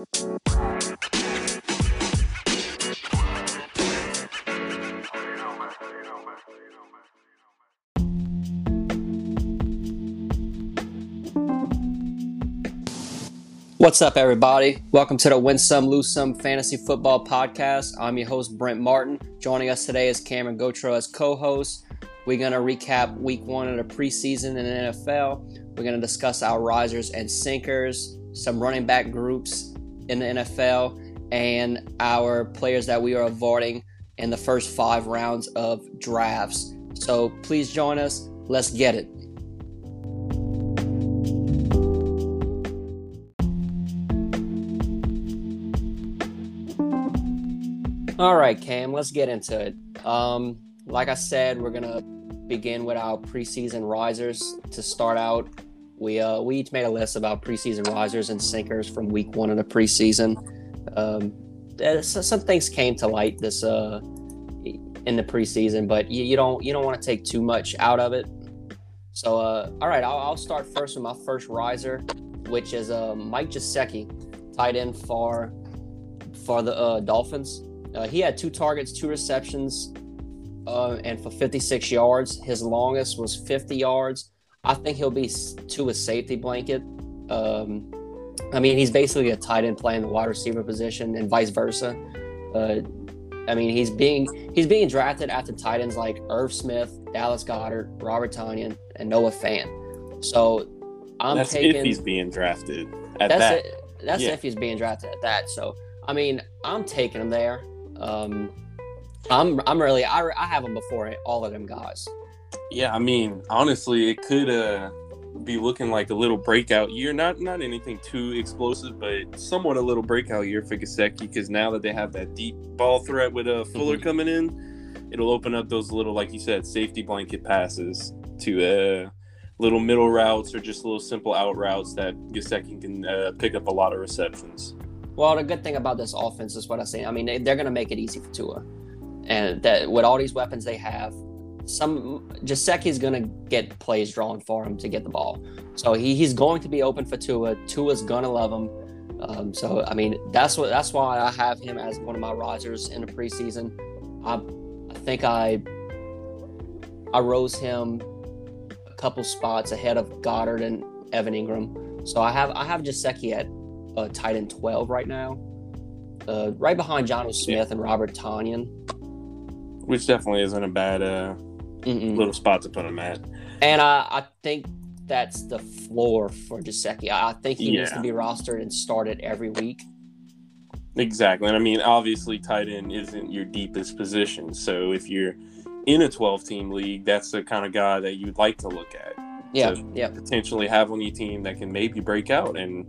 What's up, everybody? Welcome to the Win Some, Lose Some Fantasy Football Podcast. I'm your host, Brent Martin. Joining us today is Cameron Gotro as co host. We're going to recap week one of the preseason in the NFL. We're going to discuss our risers and sinkers, some running back groups in the NFL, and our players that we are avoiding in the first five rounds of drafts. So please join us. Let's get it. All right, Cam, let's get into it. Um, like I said, we're gonna begin with our preseason risers to start out. We uh, we each made a list about preseason risers and sinkers from week one of the preseason. Um, some things came to light this uh, in the preseason, but you, you don't you don't want to take too much out of it. So, uh, all right, I'll, I'll, start first with my first riser, which is uh, Mike Gesicki, tight end for for the uh, Dolphins. Uh, he had two targets, two receptions, uh, and for 56 yards. His longest was 50 yards. I think he'll be to a safety blanket. Um, I mean, he's basically a tight end playing the wide receiver position, and vice versa. Uh, I mean, he's being he's being drafted after tight ends like Irv Smith, Dallas Goedert, Robert Tonyan, and Noah Fant. So I'm that's taking. if he's being drafted at that's that. It, that's yeah. if he's being drafted at that. So I mean, I'm taking him there. Um, I'm I'm really I, I have them before all of them guys. Yeah, I mean, honestly, it could uh be looking like a little breakout year. Not not anything too explosive, but somewhat a little breakout year for Gesicki because now that they have that deep ball threat with uh, Fuller mm-hmm. coming in, it'll open up those little, like you said, safety blanket passes to uh little middle routes or just little simple out routes that Gesicki can uh, pick up a lot of receptions. Well, the good thing about this offense is what I say. I mean, they, are going to make it easy for Tua, and that with all these weapons they have, some is going to get plays drawn for him to get the ball. So he, he's going to be open for Tua. Tua's going to love him. Um, so I mean, that's what that's why I have him as one of my risers in the preseason. I, I think I I rose him a couple spots ahead of Goedert and Evan Engram. So I have I have Gesicki at uh, tight end 12 right now, uh, right behind Jonnu Smith yeah. and Robert Tonyan. Which definitely isn't a bad uh, little spot to put him at. And I, I think that's the floor for Gesicki. I think he yeah. needs to be rostered and started every week. Exactly. And I mean, obviously, tight end isn't your deepest position. So if you're in a 12 team league, that's the kind of guy that you'd like to look at. Yeah. Yeah. Potentially have on your team that can maybe break out and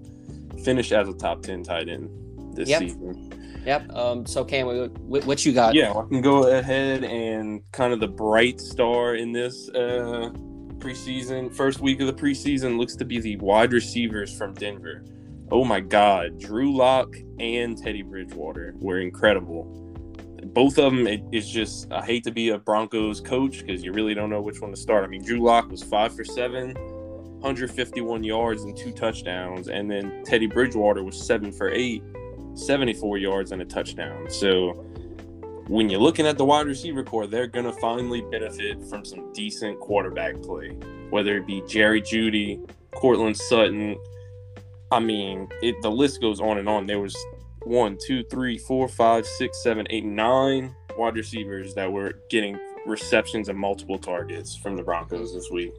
finish as a top 10 tight end this yep. season. Yep. Um, so, Cam, what you got? Yeah, I can go ahead and kind of the bright star in this uh, preseason, first week of the preseason, looks to be the wide receivers from Denver. Oh my God, Drew Lock and Teddy Bridgewater were incredible. Both of them, it, it's just, I hate to be a Broncos coach because you really don't know which one to start. I mean, Drew Lock was five for seven, 151 yards and two touchdowns. And then Teddy Bridgewater was seven for eight, 74 yards and a touchdown. So when you're looking at the wide receiver core, they're going to finally benefit from some decent quarterback play, whether it be Jerry Jeudy, Courtland Sutton. I mean, it, the list goes on and on. There was one, two, three, four, five, six, seven, eight, nine wide receivers that were getting receptions and multiple targets from the Broncos this week.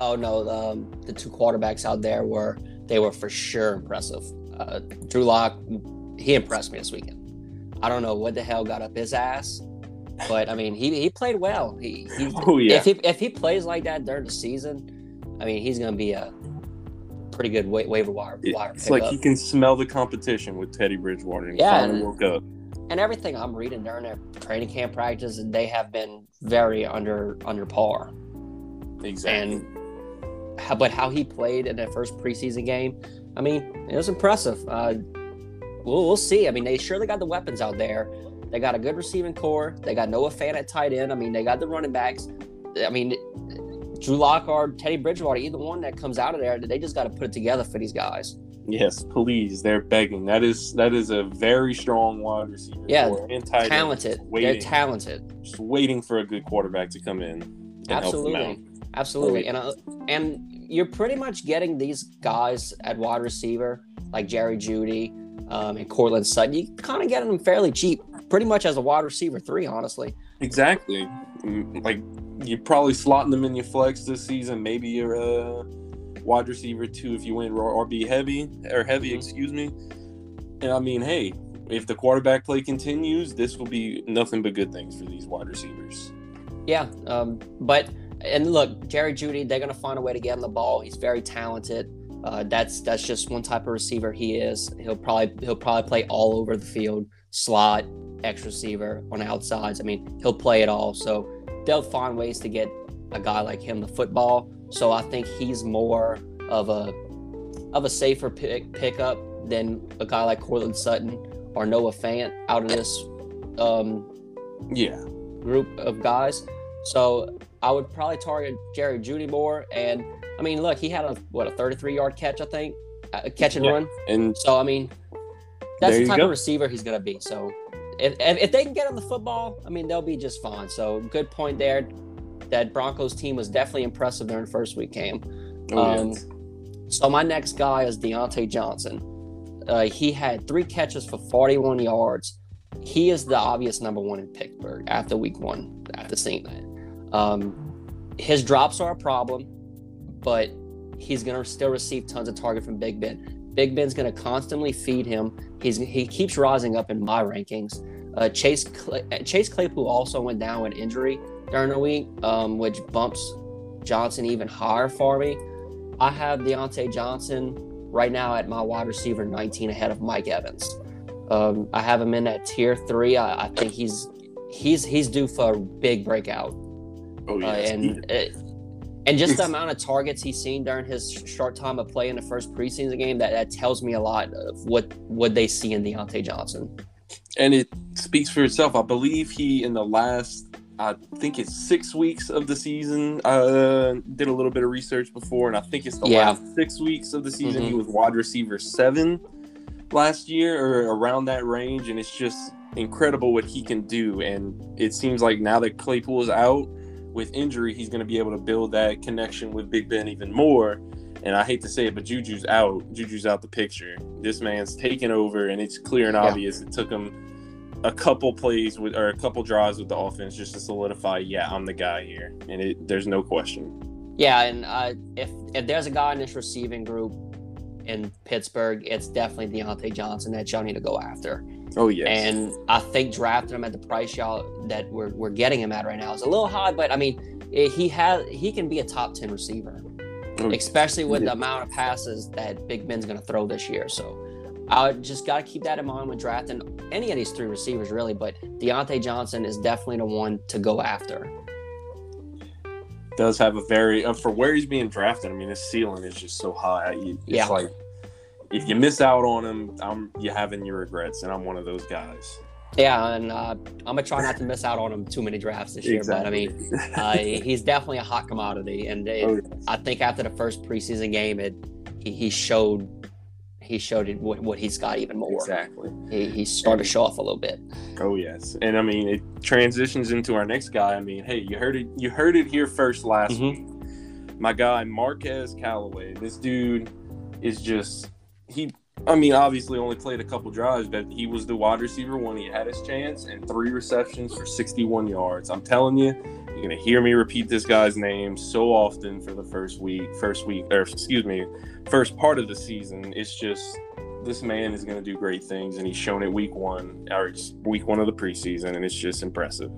Oh no, um, the two quarterbacks out there were they were for sure impressive. Uh, Drew Lock, he impressed me this weekend. I don't know what the hell got up his ass, but I mean he, he played well. He, he oh yeah. If he if he plays like that during the season, I mean he's gonna be a pretty good wa- waiver wire. wire it's like he can smell the competition with Teddy Bridgewater. And yeah, and, woke up. And everything I'm reading during their training camp practice, they have been very under under par. Exactly. And how, but how he played in that first preseason game, I mean, it was impressive. Uh, we'll, we'll see. I mean, they surely got the weapons out there. They got a good receiving core. They got Noah Fant at tight end. I mean, they got the running backs. I mean, Drew Lock or Teddy Bridgewater, either one that comes out of there, they just got to put it together for these guys. Yes, please. They're begging. That is that is a very strong wide receiver. Yeah, and talented. Waiting, They're talented. just waiting for a good quarterback to come in. And help them Absolutely. Absolutely. And uh, and you're pretty much getting these guys at wide receiver like Jerry Jeudy um, and Courtland Sutton. You kind of getting them fairly cheap, pretty much as a wide receiver three, honestly. Exactly. Mm, Like you're probably slotting them in your flex this season. Maybe you're a wide receiver too if you went RB heavy or heavy, Mhm. excuse me. And I mean, hey, if the quarterback play continues, this will be nothing but good things for these wide receivers. Yeah. Um, but and look, Jerry Jeudy, they're gonna find a way to get him the ball. He's very talented. Uh, that's that's just one type of receiver he is. He'll probably he'll probably play all over the field, slot, X receiver, on outsides. I mean, he'll play it all. So they'll find ways to get a guy like him the football. So I think he's more of a of a safer pick pickup than a guy like Courtland Sutton or Noah Fant out of this um, Yeah. group of guys. So I would probably target Jerry Jeudy more. And I mean, look, he had a what a 33 yard catch, I think, uh, catch and Yeah. run. And So I mean, that's the type go. of receiver he's gonna be. So if, if they can get him the football, I mean, they'll be just fine. So good point there. That Broncos team was definitely impressive during the first week, Cam. oh, Um, yes. So my next guy is Diontae Johnson. Uh, he had three catches for 41 yards. He is the obvious number one in Pittsburgh after week one, after seeing that. Um, his drops are a problem, but he's going to still receive tons of target from Big Ben. Big Ben's going to constantly feed him. He's he keeps rising up in my rankings. Uh, Chase Cl- Chase Claypool also went down with injury during the week, um, which bumps Johnson even higher for me. I have Diontae Johnson right now at my wide receiver 19 ahead of Mike Evans. Um, I have him in at tier three. I, I think he's he's he's due for a big breakout. Oh, Uh, and uh, and just the amount of targets he's seen during his short time of play in the first preseason game that, that tells me a lot of what what they see in Diontae Johnson. and it speaks for itself. I believe he in the last, I think it's six weeks of the season. Uh, did a little bit of research before, and I think it's the Yeah. last six weeks of the season. He Mhm. was wide receiver seven last year, or around that range, and it's just incredible what he can do. And it seems like now that Claypool is out with injury, he's going to be able to build that connection with Big Ben even more. And I hate to say it, but Juju's out. Juju's out the picture. This man's taken over, and it's clear and Yeah. obvious. It took him a couple plays with, or a couple drives with the offense just to solidify. Yeah, I'm the guy here, and it, there's no question. Yeah, and uh, if if there's a guy in this receiving group in Pittsburgh, it's definitely Diontae Johnson that y'all need to go after. Oh yes, And I think drafting him at the price y'all that we're, we're getting him at right now is a little high, but I mean, eh, he has he can be a top ten receiver, Oh, especially with Yeah. the amount of passes that Big Ben's going to throw this year. So I just got to keep that in mind when drafting any of these three receivers, really. But Diontae Johnson is definitely the one to go after. does have a very uh, for where he's being drafted. I mean, his ceiling is just so high. It's Yeah. like if you miss out on him, I'm you having your regrets, and I'm one of those guys. Yeah, and uh, I'm gonna try not to miss out on him too many drafts this year. But I mean, uh, he's definitely a hot commodity, and it, Oh, yes. I think after the first preseason game, it he, he showed he showed it what, what he's got even more. exactly. He, he started to show off a little bit. Oh yes, and I mean it transitions into our next guy. I mean, hey, you heard it. You heard it here first last Mhm. week. My guy Marquez Callaway. This dude is just he. I mean, obviously only played a couple drives, but he was the wide receiver when he had his chance, and three receptions for 61 yards. I'm telling you, you're gonna hear me repeat this guy's name so often for the first week, first week, or excuse me, first part of the season. It's just this man is to do great things, and he's shown it week one, or week one of the preseason, and it's just impressive.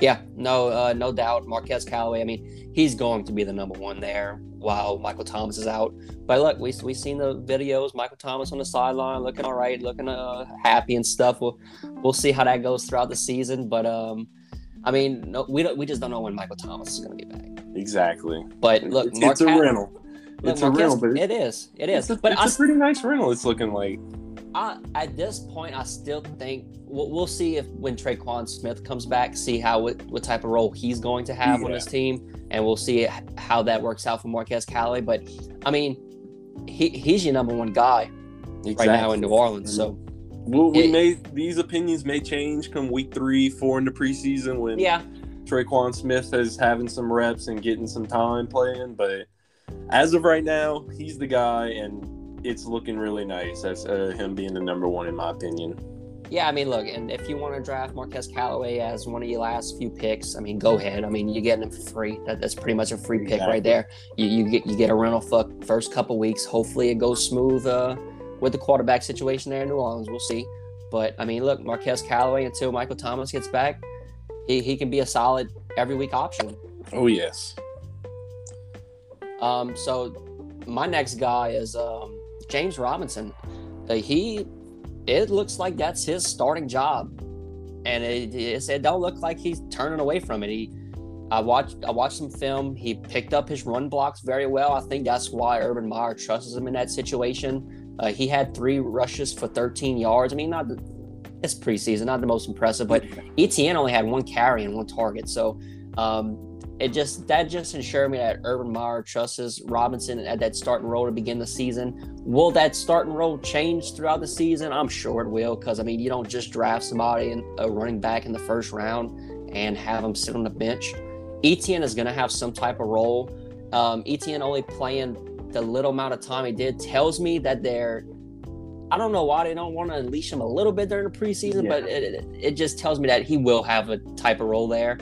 Yeah, no, uh, no doubt. Marquez Callaway. I mean, he's going to be the number one there while Michael Thomas is out. But look, we we seen the videos. Michael Thomas on the sideline, looking all right, looking uh, happy and stuff. We'll we'll see how that goes throughout the season. But um, I mean, no, we don't, we just don't know when Michael Thomas is going to be back. Exactly. But look, it's, it's a rental. look, It's a rental, but it is, it is. it's a, but it's I, a pretty nice rental. It's looking like. I, at this point, I still think we'll, we'll see if when Tre'Quan Smith comes back, see how what, what type of role he's going to have on Yeah. this team, and we'll see how that works out for Marquez Callaway. But I mean, he he's your number one guy right now in New Orleans. So mm-hmm. Well, we It- may these opinions may change come week three, four in the preseason when yeah, Tre'Quan Smith is having some reps and getting some time playing. But as of right now, he's the guy, and it's looking really nice That's uh, him being the number one in my opinion. yeah. I mean, look, and if you want to draft Marquez Callaway as one of your last few picks, I mean, go ahead. I mean, you're getting him for free. That, that's pretty much a free pick Exactly. right there. You, you get you get a rental for first couple weeks. Hopefully, it goes smooth uh, with the quarterback situation there in New Orleans. We'll see. But I mean, look, Marquez Callaway until Michael Thomas gets back, he, he can be a solid every week option. Oh yes, Um, so my next guy is um, James Robinson. Uh, he, it looks like that's his starting job, and it, it don't look like he's turning away from it. He, I watched I watched some film. He picked up his run blocks very well. I think that's why Urban Meyer trusts him in that situation. Uh, he had three rushes for 13 yards. I mean, not it's preseason, not the most impressive, but ETN only had one carry and one target. So um, it just that just ensured me that Urban Meyer trusts Robinson at that starting role to begin the season. Will that starting role change throughout the season? I'm sure it will, because I mean you don't just draft somebody and a running back in the first round and have them sit on the bench. ETN is going to have some type of role. Um, ETN only playing the little amount of time he did tells me that they're. I don't know why they don't want to unleash him a little bit during the preseason, Yeah. but it, it, it just tells me that he will have a type of role there.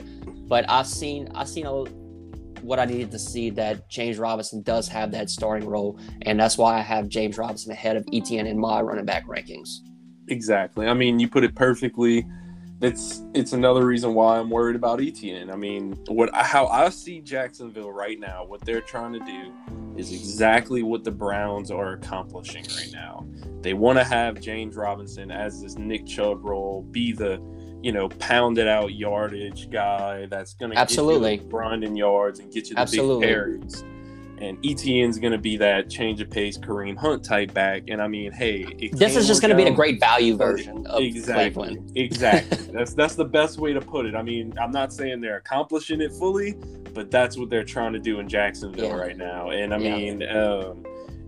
But I've seen I've seen a, what I needed to see that James Robinson does have that starting role, and that's why I have James Robinson ahead of ETN in my running back rankings. exactly. I mean, you put it perfectly. It's it's another reason why I'm worried about ETN. I mean, what how I see Jacksonville right now, what they're trying to do is exactly what the Browns are accomplishing right now. They want to have James Robinson as this Nick Chubb role, be the you know pounded out yardage guy that's going to Absolutely. get you the grind in yards and get you the Absolutely. big carries. And ETN's going to be that change of pace Kareem Hunt type back. And I mean, hey, This is just going to be the out. great value version of exactly, Cleveland. exactly. that's that's the best way to put it. I mean, I'm not saying they're accomplishing it fully, but that's what they're trying to do in Jacksonville Yeah. right now. And I Yeah. mean, um,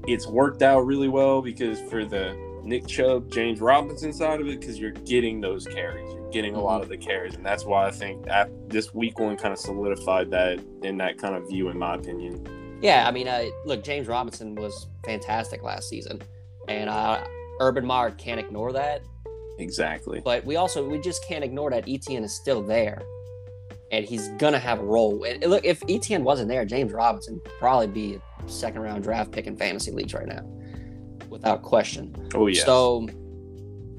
it's worked out really well because for the Nick Chubb, James Robinson side of it, because you're getting those carries, you're getting a lot of the carries, and that's why I think that this week one kind of solidified that in that kind of view, in my opinion. Yeah, I mean, uh, look, James Robinson was fantastic last season, and uh, Urban Meyer can't ignore that. Exactly. But we also we just can't ignore that ETN is still there, and he's gonna have a role. And look, if ETN wasn't there, James Robinson would probably be a second round draft pick in fantasy leagues right now, without question. Oh yeah. So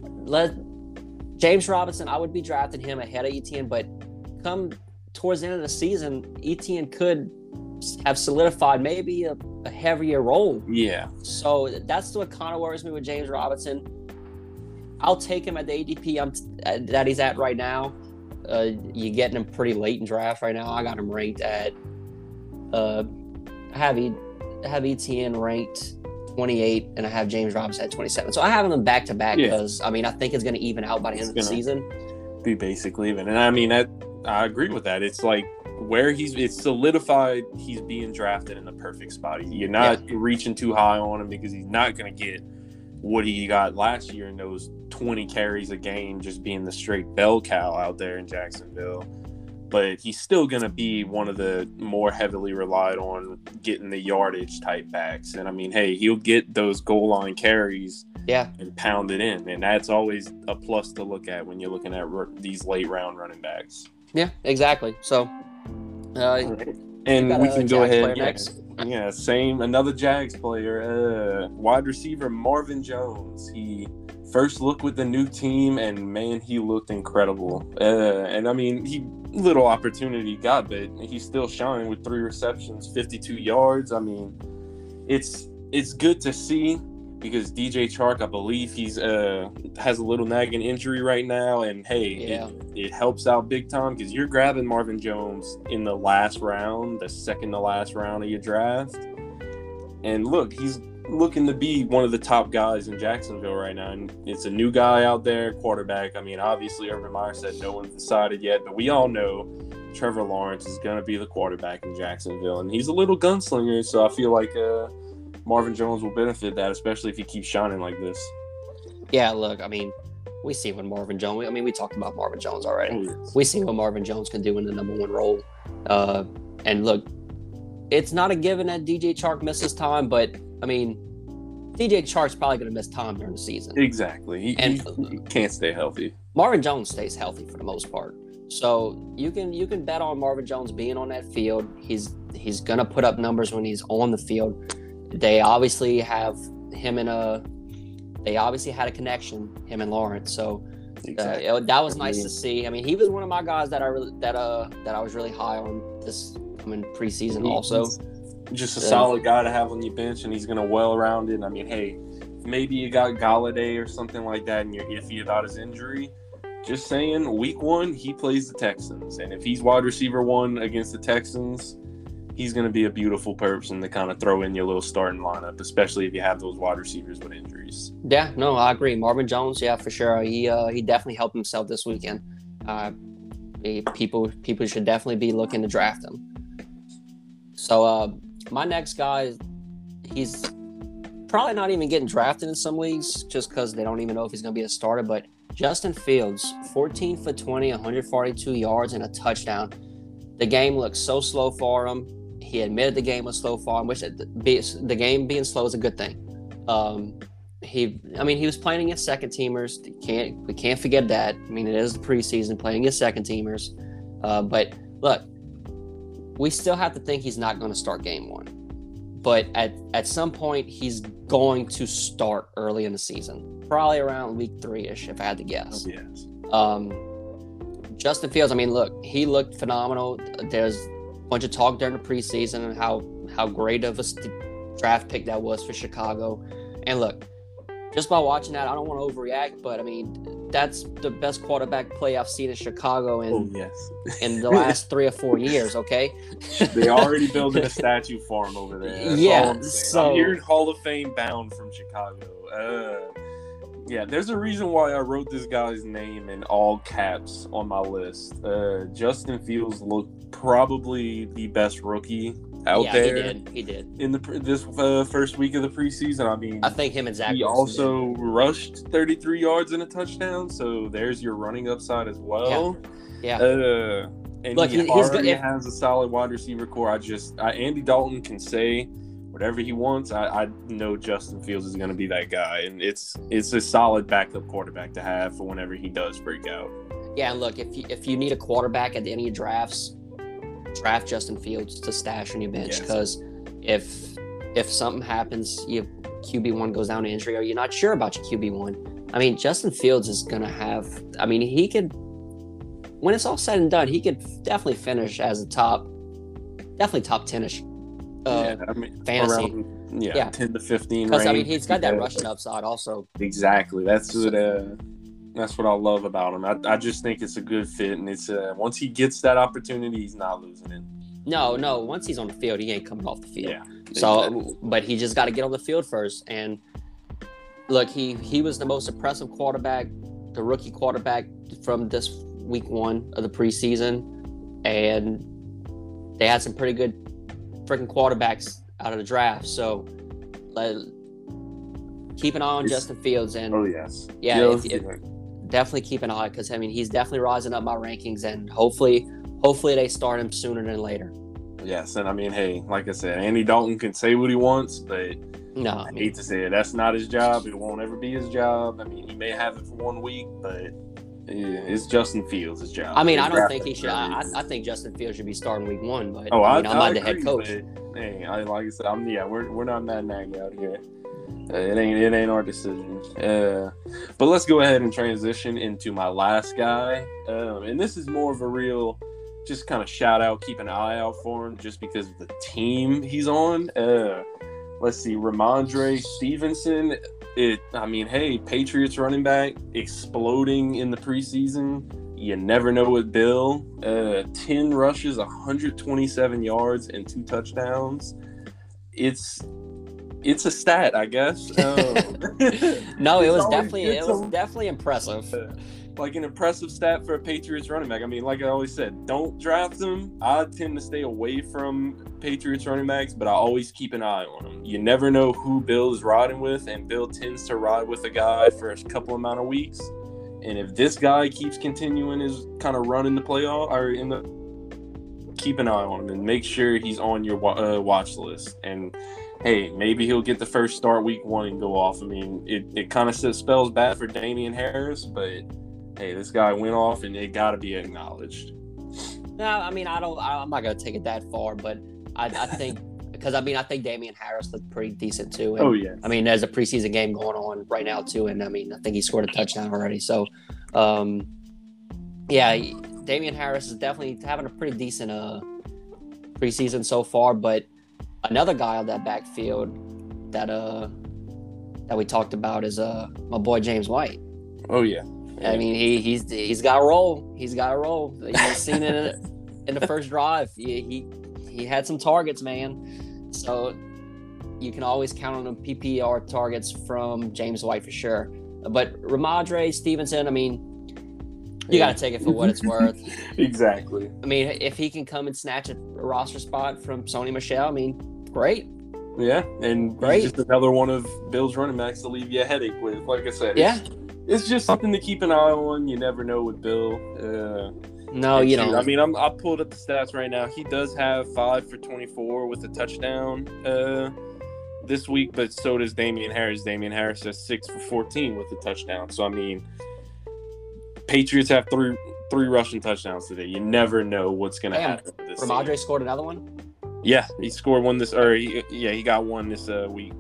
let James Robinson, I would be drafting him ahead of ETN, but come towards the end of the season, ETN could have solidified maybe a, a heavier role. yeah. So that's what kind of worries me with James Robinson. I'll take him at the ADP I'm, uh, that he's at right now. Uh, you're getting him pretty late in draft right now. I got him ranked at. Uh, I have e, I have ETN ranked 28, and I have James Robinson at 27. So I have them back to back Yeah. because I mean I think it's going to even out by the end It's of the season. be basically even. And I mean, that I agree with that. It's like where he's it's solidified. He's being drafted in the perfect spot. You're not reaching too high on him because he's not going to get what he got last year in those 20 carries a game, just being the straight bell cow out there in Jacksonville. But he's still going to be one of the more heavily relied on getting the yardage type backs. And I mean, hey, he'll get those goal line carries Yeah, and pound it in. And that's always a plus to look at when you're looking at r- these late round running backs. yeah, exactly. So, uh, And we can go Jags ahead. Yeah, next? yeah, same. Another Jags player, uh, wide receiver Marvin Jones. He first look with the new team, and man, he looked incredible. Uh, and I mean, he little opportunity got, but he still shined with three receptions, 52 yards. I mean, it's it's good to see because DJ Chark, I believe he's uh has a little nagging injury right now, and hey, it- it, helps out big time because you're grabbing Marvin Jones in the last round, the second to last round of your draft, and look, he's looking to be one of the top guys in Jacksonville right now, and it's a new guy out there, quarterback. I mean, obviously, Urban Meyer said no one's decided yet, but we all know Trevor Lawrence is going to be the quarterback in Jacksonville, and he's a little gunslinger, so I feel like uh, Marvin Jones will benefit that, especially if he keeps shining like this. Yeah, look, I mean, we see what Marvin Jones. I mean, we talked about Marvin Jones already. Oh, yes. We see what Marvin Jones can do in the number one role. Uh, and look, it's not a given that DJ Chark misses time, but I mean, DJ Chark's probably going to miss time during the season. Exactly. He, And- he, can't stay healthy. Marvin Jones stays healthy for the most part. So you can you can bet on Marvin Jones being on that field. He's he's gonna put up numbers when he's on the field. They obviously have him in a they obviously had a connection, him and Lawrence. So uh, Exactly. it- that was I nice mean- to see. I mean, he was one of my guys that I really that uh that I was really high on this coming preseason. He- Also, he's just a Yeah. solid guy to have on your bench, and he's going to well around it. I mean, hey, maybe you got Golladay or something like that, and you're iffy about his injury. Just saying, week one, he plays the Texans, and if he's wide receiver one against the Texans, he's going to be a beautiful person to kind of throw in your little starting lineup, especially if you have those wide receivers with injuries. yeah, no, I agree. Marvin Jones, yeah, for sure. He uh, he definitely helped himself this weekend. Uh, he- people people should definitely be looking to draft him. So uh, my next guy, he's probably not even getting drafted in some leagues just because they don't even know if he's going to be a starter. But Justin Fields, 14 for 20, 142 yards and a touchdown. The game looked so slow for him. He admitted the game was slow for him, which it- the game being slow is a good thing. Um, he, I mean, he was playing against second teamers. Can't we can't forget that. I mean, it is the preseason playing against second teamers. Uh, but look, we still have to think he's not going to start game one. But at at some point, he's going to start early in the season, probably around week three ish, if I had to guess. Yes. Um, Justin Fields, I mean, look, he looked phenomenal. There's a bunch of talk during the preseason and how how great of a st- draft pick that was for Chicago. And look, just by watching that, I don't want to overreact, but I mean, that's the best quarterback play I've seen in Chicago in Oh, yes. in the last three or four years. Okay, they already building a statue for him over there. That's Yeah, I'm, so- I'm hearing Hall of Fame bound from Chicago. Uh, yeah, there's a reason why I wrote this guy's name in all caps on my list. Uh, Justin Fields looked probably the best rookie out yeah, there he did. He did. in the this uh, first week of the preseason. I mean, I think him and Zach. he Wilson did. also rushed 33 yards and a touchdown, so there's your running upside as well. Yeah. Uh, and Look, he, he- already good- has a solid wide receiver core. I just I, Andy Dalton can say whatever he wants. I, I know Justin Fields is going to be that guy, and it's it's a solid backup quarterback to have for whenever he does break out. Yeah, and look, if you if you need a quarterback at the end of your drafts, draft Justin Fields to stash on your bench Yes. because if if something happens, you QB one goes down to injury, or you're not sure about your QB one. I mean, Justin Fields is gonna have. I mean, he could when it's all said and done, he could definitely finish as a top, definitely top tenish. Uh, yeah, I mean, fantasy. around, yeah, Yeah. ten to fifteen. Because I mean, he's got that rushing upside also. Exactly. That's what uh, that's what I love about him. I, I just think it's a good fit, and it's uh, once he gets that opportunity, he's not losing it. No, no. Once he's on the field, he ain't coming off the field. Yeah. So, but he just got to get on the field first. And look, he he was the most impressive quarterback, the rookie quarterback from this week one of the preseason, and they had some pretty good freaking quarterbacks out of the draft. So, let, keep an eye on It's- Justin Fields, and Oh yes. Yeah, Yeah, if- if- definitely keep an eye because I mean he's definitely rising up my rankings, and hopefully, hopefully they start him sooner than later. yes, and I mean, hey, like I said, Andy Dalton can say what he wants, but No, I I hate to say it, that's not his job. It won't ever be his job. I mean, he may have it for one week, but yeah, it's Justin Fields' job. I mean, I don't think he should. I, I think Justin Fields should be starting week one, but Oh, I mean, I not the head coach. But, hey, I, like I said, I'm yeah, we're we're not Matt Nagy out here. Uh, it ain't it ain't our decision. Uh, but let's go ahead and transition into my last guy, um, and this is more of a real, just kind of shout out, keep an eye out for him, just because of the team he's on. Uh, let's see, Rhamondre Stevenson. It, I mean, hey, Patriots running back exploding in the preseason. You never know with Bill. Uh, 10 rushes, 127 yards, and two touchdowns. It's it's a stat, I guess. Um, No, it was always definitely it was definitely impressive. like an impressive stat for a Patriots running back. I mean, like I always said, don't draft them. I tend to stay away from Patriots running backs, but I always keep an eye on them. You never know who Bill is riding with, and Bill tends to ride with a guy for a couple amount of weeks. And if this guy keeps continuing his kind of run in the playoff or in the, keep an eye on him and make sure he's on your uh, watch list. And hey, maybe he'll get the first start week one and go off. I mean, it, it kind of spells bad for Damien Harris, but hey, this guy went off and it got to be acknowledged. No, I mean, I don't, I'm not going to take it that far, but I, I think, because I mean, I think Damien Harris looked pretty decent too. And, oh, yeah. I mean, there's a preseason game going on right now too. And I mean, I think he scored a touchdown already. So, um, yeah, Damien Harris is definitely having a pretty decent uh, preseason so far. But another guy on that backfield that uh that we talked about is uh my boy James White. Oh yeah. I mean, he he's he's got a roll. He's got a roll. You've seen it in, the first drive. He, he he had some targets, man. So you can always count on the PPR targets from James White for sure. But Rhamondre Stevenson, I mean, you got to take it for what it's worth. exactly. I mean, if he can come and snatch a roster spot from Sony Michel, I mean, great. Yeah, and just another one of Bill's running backs to leave you a headache with. Like I said, yeah, it's just something to keep an eye on. You never know with Bill. Uh, no, you don't. I mean, I'm I pulled up the stats right now. He does have five for 24 with a touchdown uh, this week, but so does Damien Harris. Damien Harris has six for 14 with a touchdown. So I mean, Patriots have three three rushing touchdowns today. You never know what's going to happen. Rhamondre scored another one. Yeah, he scored one this, or he, yeah, he got one this uh, week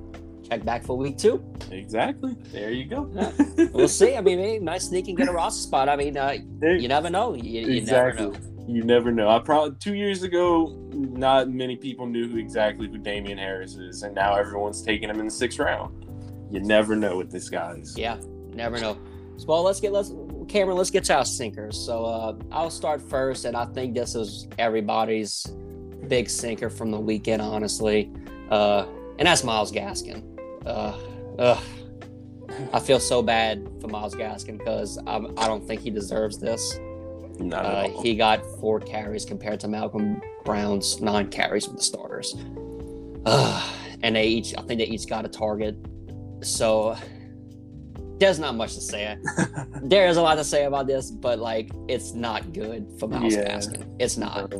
check back for week two. Exactly. There you go. we'll see. I mean, maybe might sneak and get a roster spot. I mean, uh, you never know. You, you exactly. never know. You never know. I probably two years ago, not many people knew who exactly who Damien Harris is, and now everyone's taking him in the sixth round. You never know with this guys. Yeah, never know. So, well, let's get let's Cameron. Let's get to our sinkers. So uh, I'll start first, and I think this is everybody's big sinker from the weekend, honestly, uh, and that's Myles Gaskin. Uh, ugh. I feel so bad for Myles Gaskin because I don't think he deserves this. Not at uh, He got four carries compared to Malcolm Brown's nine carries with the starters. Uh, and they each, I think they each got a target. So there's not much to say. there is a lot to say about this, but like it's not good for Myles yeah. Gaskin. It's not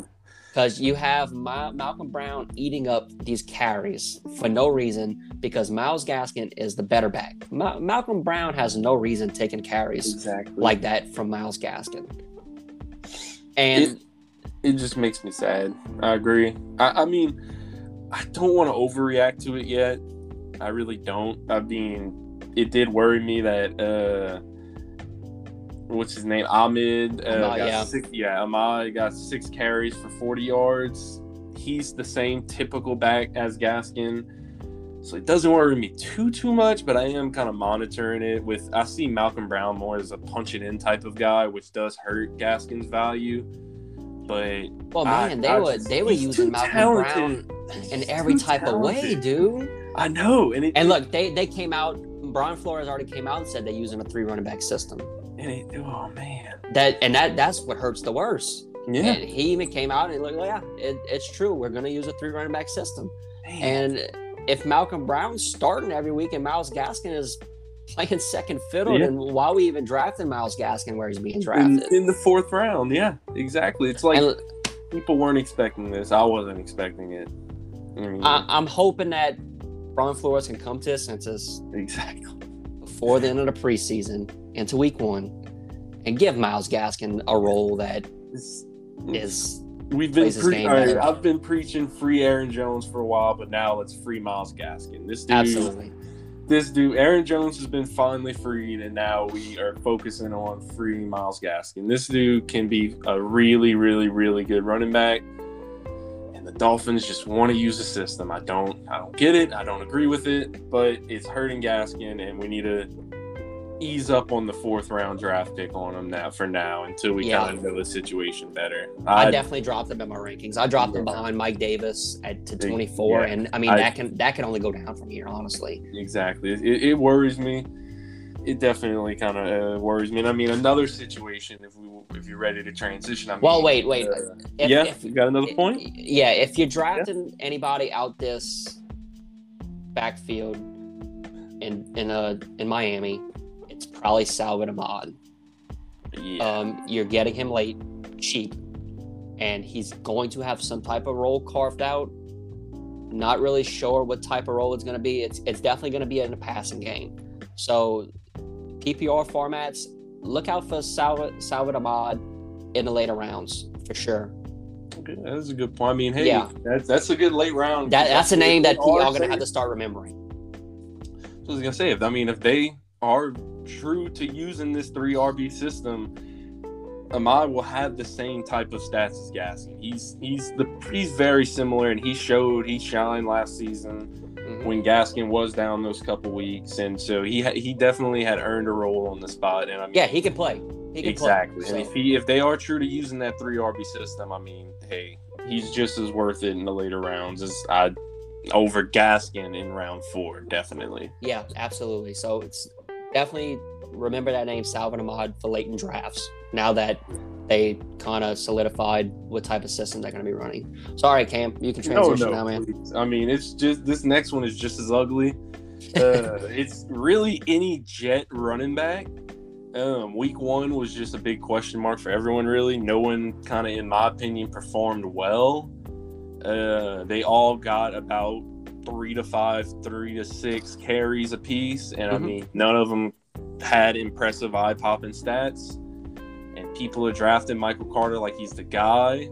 because you have Ma- Malcolm Brown eating up these carries for no reason because Myles Gaskin is the better back. Ma- Malcolm Brown has no reason taking carries exactly. like that from Myles Gaskin. And it, it, just makes me sad. I agree. I, I mean, I don't want to overreact to it yet. I really don't. I mean, it did worry me that uh what's his name? Ahmed. Uh, Ahmad, yeah. Six, yeah, Ahmad got six carries for 40 yards. He's the same typical back as Gaskin. So it doesn't worry me too too much, but I am kind of monitoring it with I see Malcolm Brown more as a punch it in type of guy, which does hurt Gaskin's value. But well man, I, they I were just, they were using Malcolm talented. Brown in every type talented. of way, dude. I know. And, it, and look, they they came out Brian Flores already came out and said they're using a three running back system. And it, oh man, that and that that's what hurts the worst. Yeah, and he even came out and like, yeah, it, it's true. We're going to use a three running back system. Man. And if Malcolm Brown's starting every week and Myles Gaskin is playing second fiddle, yeah. then why we even drafting Myles Gaskin where he's being drafted in, in the fourth round? Yeah, exactly. It's like and, people weren't expecting this. I wasn't expecting it. I am hoping that Brian Flores can come to his senses exactly before the end of the preseason into week one and give Myles Gaskin a role that is, We've been pre- right, I've been preaching free Aaron Jones for a while, but now let's free Myles Gaskin. This dude, absolutely. This dude, Aaron Jones has been finally freed, and now we are focusing on free Myles Gaskin. This dude can be a really, really, really good running back. And the Dolphins just want to use the system. I don't, I don't get it. I don't agree with it, but it's hurting Gaskin, and we need to ease up on the fourth round draft pick on him now for now until we yeah. kind of know the situation better. I, I definitely dropped them in my rankings. I dropped them behind Mike Davis at to 24, yeah. and I mean I, that can that can only go down from here, honestly. Exactly. It, it worries me. it definitely kind of uh, worries me. And I mean, another situation if we if you're ready to transition. I mean, Well, wait, wait. uh, If- yeah, if- you got another point? Yeah, if you're drafting anybody out this backfield in in uh in Miami, it's probably Salvon Ahmad. Yeah, Um, you're getting him late, cheap, and he's going to have some type of role carved out. Not really sure what type of role it's going to be. It's it's definitely going to be in a passing game. So, PPR formats, look out for Salvon Ahmad in the later rounds for sure. okay, that's a good point. I mean, hey, Yeah. that's that's a good late round. That that's a name that y'all are going to have to start remembering. So I was gonna say, if I mean, if they are true to using this three RB system, Ahmad will have the same type of stats as Gaskin. He's he's the he's very similar, and he showed he shined last season Mhm. when Gaskin was down those couple weeks, and so he ha- he definitely had earned a role on the spot. And I mean, Yeah, he can play. He can exactly. play. And if he if they are true to using that three RB system, I mean, hey, he's just as worth it in the later rounds as I over Gaskin in round four, definitely. yeah, absolutely. So it's definitely remember that name Salvon Ahmad for latent drafts. Now that they kind of solidified what type of system they're going to be running. Sorry, Cam, you can transition now, man. please. I mean, it's just this next one is just as ugly. Uh, it's really any jet running back. Um, week one was just a big question mark for everyone. Really, no one kind of, in my opinion, performed well. Uh, they all got about three to five, three to six carries apiece, and I Mhm. mean, none of them had impressive eye popping stats. And people are drafting Michael Carter like he's the guy.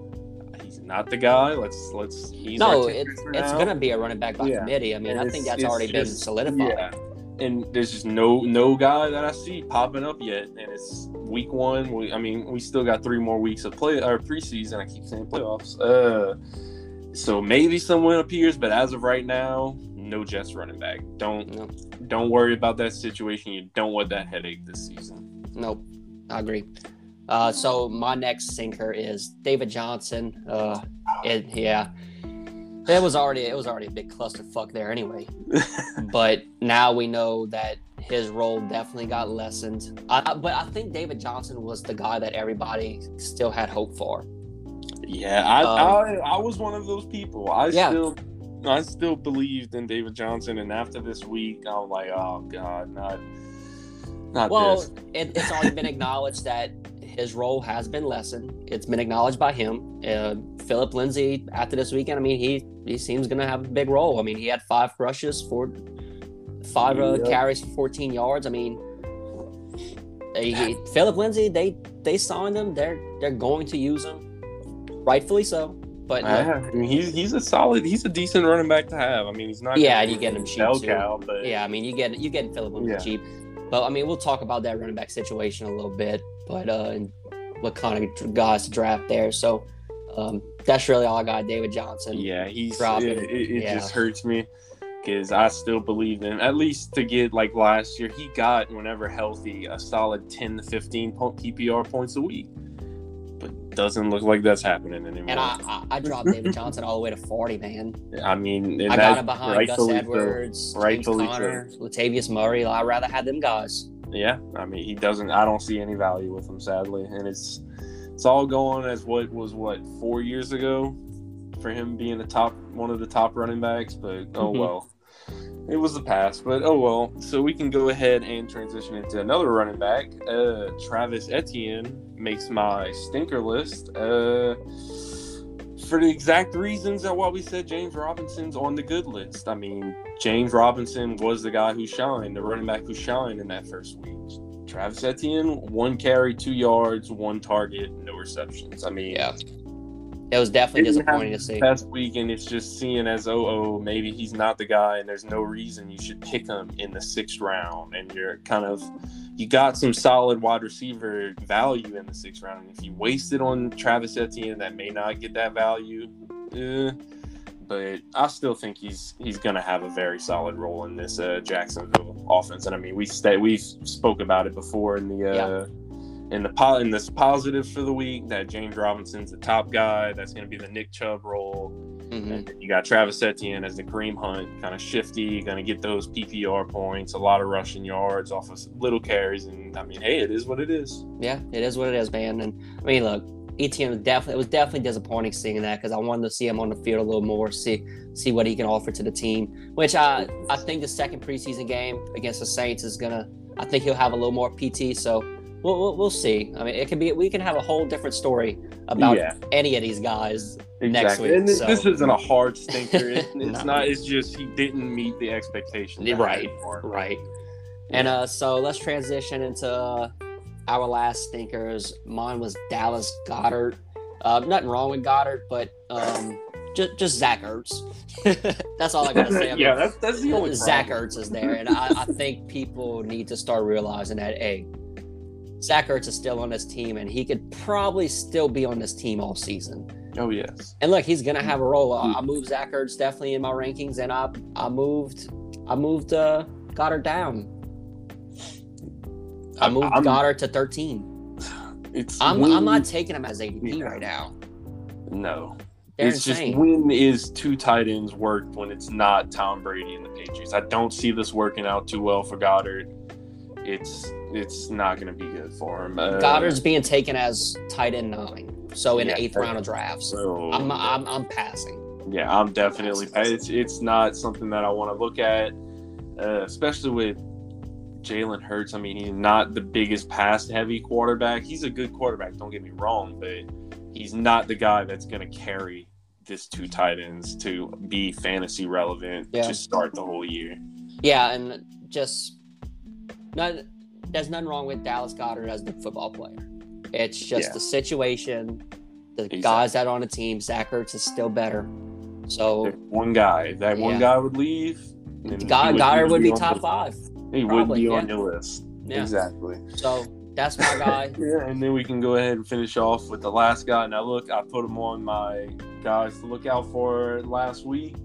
He's not the guy. Let's let's. He's No, it's it's going to be a running back by Yeah. committee. I mean, And I think that's already been solidified. Yeah. And there's just no no guy that I see popping up yet, and it's week one. We, I mean, we still got three more weeks of play or preseason. I keep saying playoffs. Uh, so maybe someone appears, but as of right now, no Jets running back. Don't No, don't worry about that situation. You don't want that headache this season. nope, I agree. Uh, so my next sinker is David Johnson. Uh, it, yeah, it was already it was already a big clusterfuck there anyway. but now we know that his role definitely got lessened. I- but I think David Johnson was the guy that everybody still had hope for. Yeah, I, Um, I I was one of those people. I Yeah. still I still believed in David Johnson, and after this week, I'm like, oh god, not not Well, this. it, it's already been acknowledged that his role has been lessened. It's been acknowledged by him. Uh, Philip Lindsay, after this weekend, I mean, he he seems going to have a big role. I mean, he had five rushes for five uh, Yep. carries for 14 yards. I mean, they, Philip Lindsay, they they signed him. They're they're going to use him, rightfully so. But Yeah, I mean, he's he's a solid, he's a decent running back to have. I mean, he's not. Yeah, and you get him cheap, too. cow, but Yeah, I mean, you get you get Philip Yeah. cheap, but I mean, we'll talk about that running back situation a little bit, but uh, and what kind of guys to draft there. So um, that's really all I got. David Johnson. yeah, he's Drop it. it. It, Yeah. just hurts me because I still believe in at least to get like last year. He got whenever healthy a solid ten to fifteen PPR points a week, doesn't look like that's happening anymore. And I, I, I dropped David Johnson all the way to 40, man. I mean, I got him behind Gus. Edwards, James Rightfully Conner, Latavius Murray. I'd rather have them guys. Yeah, I mean, he doesn't. I don't see any value with him, sadly, and it's it's all going as what was what four years ago for him being the top one of the top running backs. But oh Mhm. well, it was the past. But oh well. So we can go ahead and transition into another running back. Uh, Travis Etienne makes my stinker list. Uh, for the exact reasons that what we said James Robinson's on the good list. I mean, James Robinson was the guy who shined, the running back who shined in that first week. Travis Etienne, one carry, two yards, one target, no receptions. I mean, Yeah. It was definitely disappointing to see. past week, and it's just seeing as oh oh maybe he's not the guy, and there's no reason you should pick him in the sixth round, and you're kind of you got some solid wide receiver value in the sixth round, and if you waste it on Travis Etienne, that may not get that value. Eh, but I still think he's he's gonna have a very solid role in this uh, Jacksonville offense, and I mean we stay we've spoke about it before in the. Uh, in the po- in this positive for the week that James Robinson's the top guy. That's going to be the Nick Chubb role. Mhm. And you got Travis Etienne as the Kareem Hunt, kind of shifty, going to get those PPR points, a lot of rushing yards off of little carries. And I mean, hey, it is what it is. Yeah, it is what it is, man. And I mean, look, Etienne was definitely it was definitely disappointing seeing that because I wanted to see him on the field a little more, see see what he can offer to the team. Which I I think the second preseason game against the Saints is gonna. I think he'll have a little more PT. So we'll we'll, we'll see. I mean, it can be we can have a whole different story about Yeah. any of these guys. Next week, and this, so- this isn't a hard stinker. It- it's No. not. It's just he didn't meet the expectations. Right, right. And uh, so let's transition into uh, our last stinkers. Mine was Dallas Goedert. Uh, nothing wrong with Goedert, but um, just just Zach Ertz. that's all I gotta say. I mean, yeah, that's that's the only Zach problem. Ertz is there, and I, I think people need to start realizing that hey, Zach Ertz is still on this team, and he could probably still be on this team all season. Oh yes. And look, he's gonna have a role. I I moved Zach Ertz definitely in my rankings, and I I moved I moved uh, Goedert down. I moved I'm- Goedert to 13. It's I'm I'm not taking him as ADP Yeah. right now. No. They're it's insane. just when is two tight ends worked when it's not Tom Brady and the Patriots. I don't see this working out too well for Goedert. It's it's not going to be good for him. Uh, Goedert's being taken as tight end nine, so in Yeah. the eighth round of drafts. So, I'm, I'm I'm passing. yeah, I'm definitely. It's it's not something that I want to look at, uh, especially with Jalen Hurts. I mean, he's not the biggest pass heavy quarterback. He's a good quarterback. Don't get me wrong, but he's not the guy that's going to carry this two tight ends to be fantasy relevant Yeah. to start the whole year. Yeah, and just not, there's nothing wrong with Dallas Goedert as the football player. It's just Yeah. the situation, the Exactly. guys that are on the team. Zach Ertz is still better. So one guy, if that one guy would leave, God, Goedert would be on top five. He would be on yeah. your list. Yeah. Exactly. So that's my guy. Yeah, and then we can go ahead and finish off with the last guy. Now, look, I put him on my guys to look out for last week,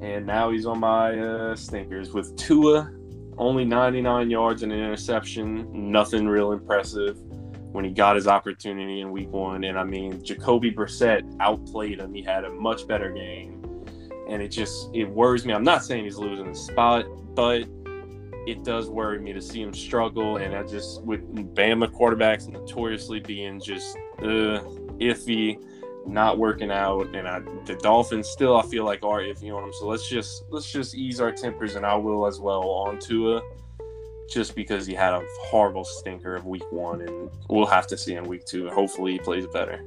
and now he's on my uh, stinkers with Tua, only 99 yards and an interception. Nothing real impressive when he got his opportunity in week one. And I mean, Jacoby Brissett outplayed him. He had a much better game, and it just it worries me. I'm not saying he's losing the spot, but it does worry me to see him struggle. And I just, with Bama quarterbacks notoriously being just uh, iffy, not working out, and I, the Dolphins still, I feel like are iffy on them. So let's just let's just ease our tempers, and I will as well on Tua, just because he had a horrible stinker of week one, and we'll have to see in week two. Hopefully, he plays better.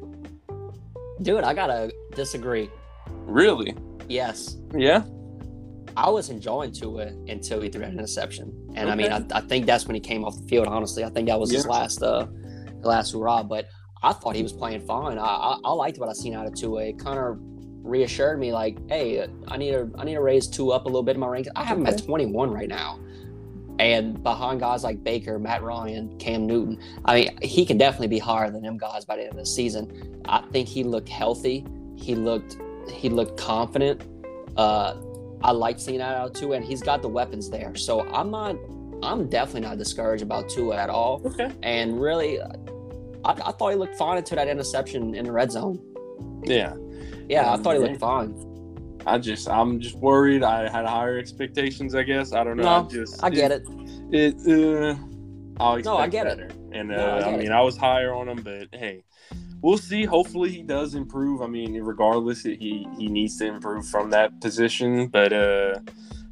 Dude, I gotta disagree. Really? Yes, Yeah. I was enjoying Tua until he threw an interception, and I mean, I, I think that's when he came off the field. Honestly, I think that was his last, uh, last hurrah. But I thought he was playing fine. I, I, I liked what I seen out of Tua. It kind of reassured me, like, hey, I need to, I need to raise Tua up a little bit in my rankings. I have him at 21 right now, and behind guys like Baker, Matt Ryan, Cam Newton. I mean, he can definitely be higher than them guys by the end of the season. I think he looked healthy. He looked, he looked confident. Uh, I like seeing that out too, and he's got the weapons there. So I'm not, I'm definitely not discouraged about Tua at all. Okay. And really, I, I thought he looked fine until that interception in the red zone. Yeah. Yeah, I Um, thought he looked fine. I just, I'm just worried. I had higher expectations. I guess. I don't know. No, I just, I get it. It, uh, I'll expect No, I get it. And uh, No, I I, get it. mean, I was higher on him, but hey, we'll see. Hopefully, he does improve. I mean, regardless, he he needs to improve from that position, but uh,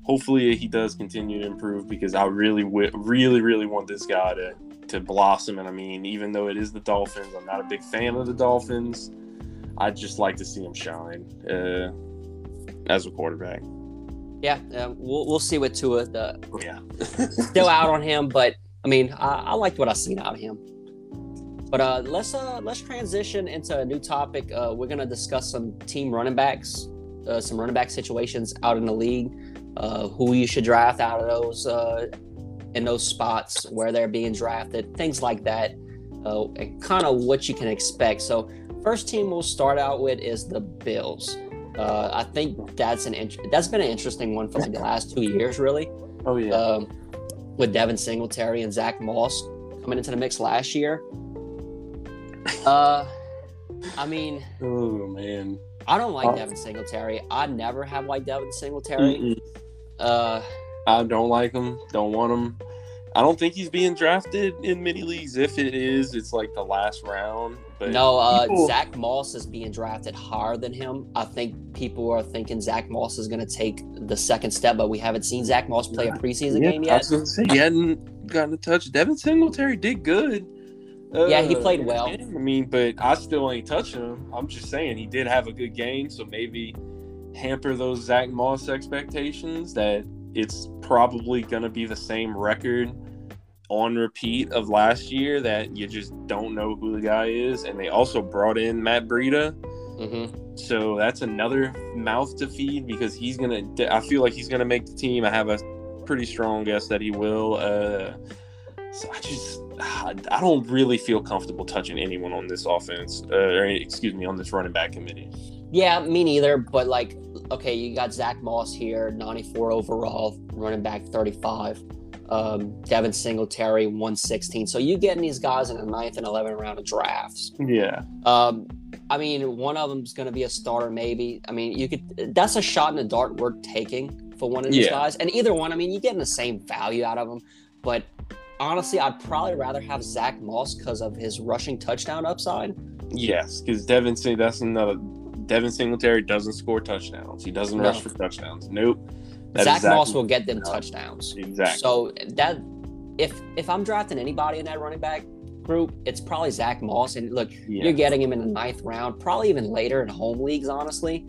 hopefully, he does continue to improve because I really, really, really want this guy to to blossom. And I mean, even though it is the Dolphins, I'm not a big fan of the Dolphins. I'd just like to see him shine uh, as a quarterback. Yeah, uh, we'll we'll see what Tua. The, Yeah. still out on him, but I mean, I, I liked what I seen out of him. But uh, let's uh, let's transition into a new topic. Uh, we're gonna discuss some team running backs, uh, some running back situations out in the league, uh, who you should draft out of those uh, in those spots where they're being drafted, things like that, uh, and kind of what you can expect. So, first team we'll start out with is the Bills. Uh, I think that's an int- that's been an interesting one for like the last two years, really Oh yeah. um, with Devin Singletary and Zach Moss coming into the mix last year. Uh, I mean, oh man. I don't like Oh. Devin Singletary. I never have liked Devin Singletary. Mm-mm. Uh, I don't like him. Don't want him. I don't think he's being drafted in mini leagues. If it is, it's like the last round. But no, uh, people- Zach Moss is being drafted higher than him. I think people are thinking Zach Moss is going to take the second step, but we haven't seen Zach Moss play a preseason Yeah, game I was gonna say he hadn't gotten a touch. Devin Singletary did good. Yeah, he Uh, played well. I mean, but I still ain't touching him. I'm just saying he did have a good game, so maybe hamper those Zach Moss expectations that it's probably gonna be the same record on repeat of last year that you just don't know who the guy is. And they also brought in Matt Breida. hmm So that's another mouth to feed because he's gonna. I feel like he's gonna make the team. I have a pretty strong guess that he will. Uh, so I just, I don't really feel comfortable touching anyone on this offense, uh, or excuse me, on this running back committee. Yeah, me neither. But like, okay, you got Zach Moss here, 94 overall, running back 35. Um, Devin Singletary, 116. So you getting these guys in the ninth and 11th round of drafts. Yeah, Um, I mean, one of them's going to be a starter, maybe. I mean, you could. That's a shot in the dark worth taking for one of these Yeah. guys. And either one, I mean, you're getting the same value out of them. But honestly, I'd probably rather have Zach Moss because of his rushing touchdown upside. yes, because Devin Sing. That's another. Devin Singletary doesn't score touchdowns. He doesn't No. rush for touchdowns. Nope. That Zach Moss will get them touchdowns. Exactly. So that if if I'm drafting anybody in that running back group, it's probably Zach Moss. And look, yeah. you're getting him in the ninth round, probably even later in home leagues, honestly,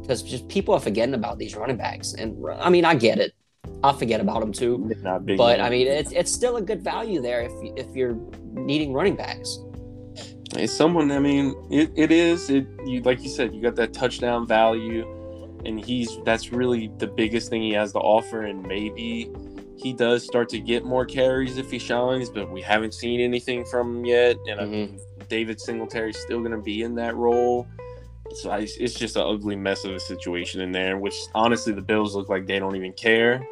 because just people are forgetting about these running backs. And I mean, I get it. I forget about them too. But man. I mean, it's it's still a good value there if if you're needing running backs. It's someone. I mean, it, it is. It you like you said. You got that touchdown value, and he's that's really the biggest thing he has to offer. And maybe he does start to get more carries if he shines, but we haven't seen anything from him yet. And I mean, David Singletary's still going to be in that role. So I, it's just an ugly mess of a situation in there. Which honestly, the Bills look like they don't even care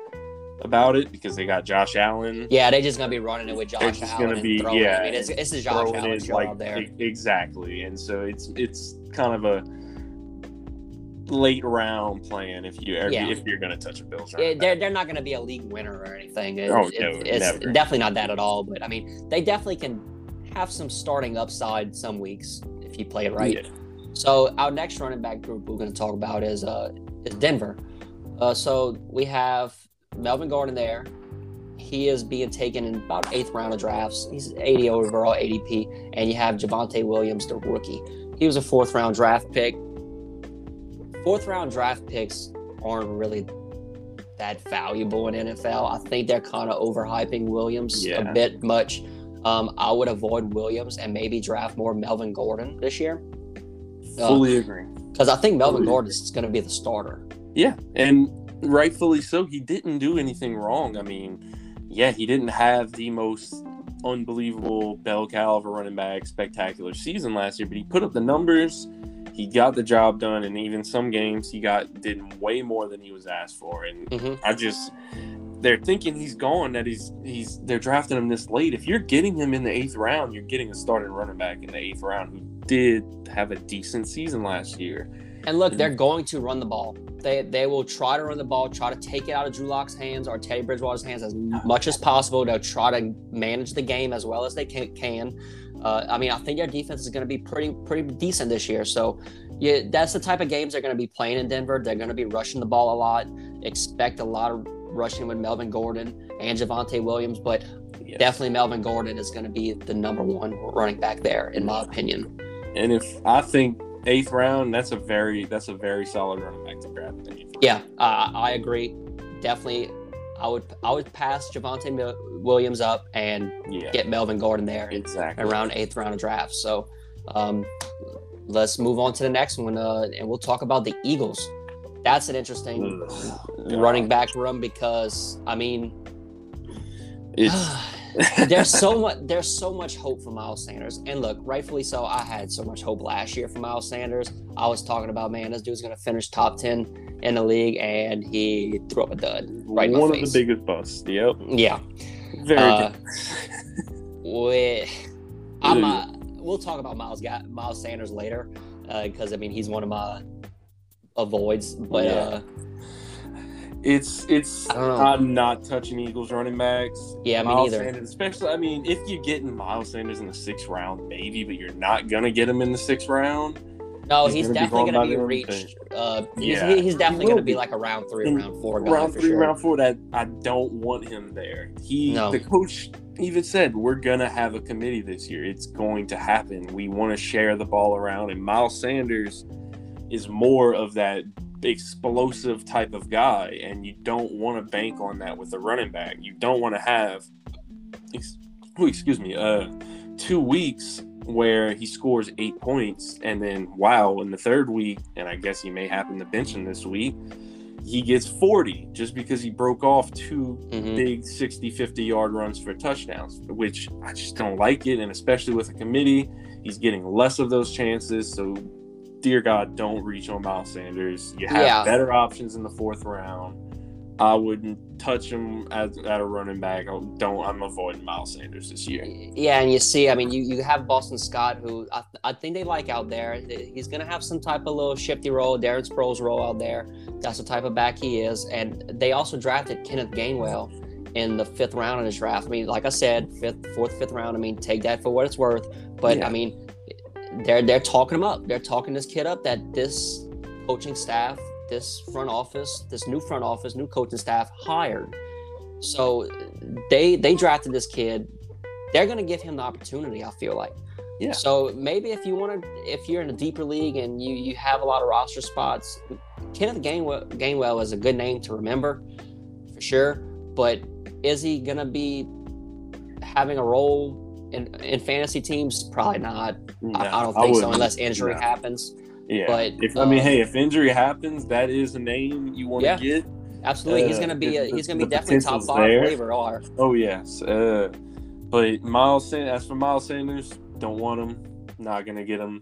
about it because they got Josh Allen. Yeah, they're just gonna be running it with They're Josh just Allen gonna be- throwing. yeah, I mean, it's, it's the Josh Allen it like there. exactly, and so it's it's kind of a late round plan if you Yeah. if you're gonna touch a Bills. Yeah, they're, they're not going to be a league winner or anything. It- Oh, it- no, it's never. definitely not that at all. But I mean, they definitely can have some starting upside some weeks if you play it right. Yeah. So our next running back group we're going to talk about is uh is Denver. Uh, so we have Melvin Gordon there. He is being taken in about eighth round of drafts. He's 80 overall ADP, and you have Javonte Williams, the rookie. He was a fourth round draft pick. Fourth round draft picks aren't really that valuable in NFL. I think they're kind of overhyping Williams Yeah. a bit much. Um, I would avoid Williams and maybe draft more Melvin Gordon this year Fully agree. because I think Melvin. Gordon is going to be the starter. Yeah, and rightfully so. He didn't do anything wrong. I mean, yeah, he didn't have the most unbelievable bell caliber running back spectacular season last year, but he put up the numbers. He got the job done, and even some games he got did way more than he was asked for. And hmm I just they're thinking he's gone. That he's he's they're drafting him this late. If you're getting him in the eighth round, you're getting a starting running back in the eighth round who did have a decent season last year. And look, they're going to run the ball. They they will try to run the ball, try to take it out of Drew Lock's hands or Teddy Bridgewater's hands as much as possible. They'll try to manage the game as well as they can. Uh, I mean, I think their defense is going to be pretty pretty decent this year. So, yeah, that's the type of games they're going to be playing in Denver. They're going to be rushing the ball a lot. Expect a lot of rushing with Melvin Gordon and Javonte Williams, but Yes. definitely Melvin Gordon is going to be the number one running back there, in my opinion. And if I think eighth round, that's a very that's a very solid running back to grab in the eighth round. Yeah, uh, I agree. Definitely, I would I would pass Javonte Mil- Williams up and Yeah, get Melvin Gordon there exactly. around eighth round of draft. So, um, let's move on to the next one, uh, and we'll talk about the Eagles. That's an interesting Ugh. running back room because I mean, It's there's so much there's so much hope for Miles Sanders. And look, rightfully so, I had so much hope last year for Miles Sanders. I was talking about, man, this dude's gonna finish top ten in the league, and he threw up a dud right one of the biggest busts. Yep, Yeah. very Uh, good. We, I'm, uh, we'll talk about Miles Miles Sanders later because I mean he's one of my avoids. But Yeah. uh, It's it's I don't know. I'm not touching Eagles running backs. Yeah, me Miles neither. Sanders, especially, I mean, if you're getting Miles Sanders in the sixth round, maybe, but you're not gonna get him in the sixth round. no, He's he's, gonna definitely going going to be reached. Uh, he's, Yeah. he's definitely will going to be like a round three, round four guy round three, sure. round four, that I don't want him there. He, No. the coach, even said we're gonna have a committee this year. It's going to happen. We want to share the ball around, and Miles Sanders is more of that explosive type of guy, and you don't want to bank on that with a running back. You don't want to have, oh, excuse me, uh, two weeks where he scores eight points, and then wow, in the third week, and I guess he may happen to bench him this week, he gets 40 just because he broke off two Mhm. big 60, 50 yard runs for touchdowns, which I just don't like it. And especially with a committee, he's getting less of those chances. So, dear God, don't reach on Miles Sanders. You have Yeah. better options in the fourth round. I wouldn't touch him as at a running back. I don't. I'm avoiding Miles Sanders this year. Yeah, and you see, I mean, you, you have Boston Scott, who I, I think they like out there. He's going to have some type of little shifty role, Darren Sproles role out there. That's the type of back he is. And they also drafted Kenneth Gainwell in the fifth round in his draft. I mean, like I said, fifth, fourth, fifth round. I mean, take that for what it's worth. But Yeah. I mean, they're they're talking him up. They're talking this kid up that this coaching staff, this front office, this new front office, new coaching staff hired. So they they drafted this kid. They're going to give him the opportunity. I feel like. Yeah. So maybe if you want to, if you're in a deeper league and you you have a lot of roster spots, Kenneth Gainwell, Gainwell is a good name to remember, for sure. But is he going to be having a role in in fantasy teams? Probably not. I, I don't think so unless injury No. happens. Yeah, but, if I mean, uh, hey, if injury happens, that is a name you want to Yeah. get. Absolutely, he's Uh, going to be a, he's to be definitely top five there. waiver wire. Oh yes, uh, but Miles. As for Miles Sanders, don't want him. Not gonna get him.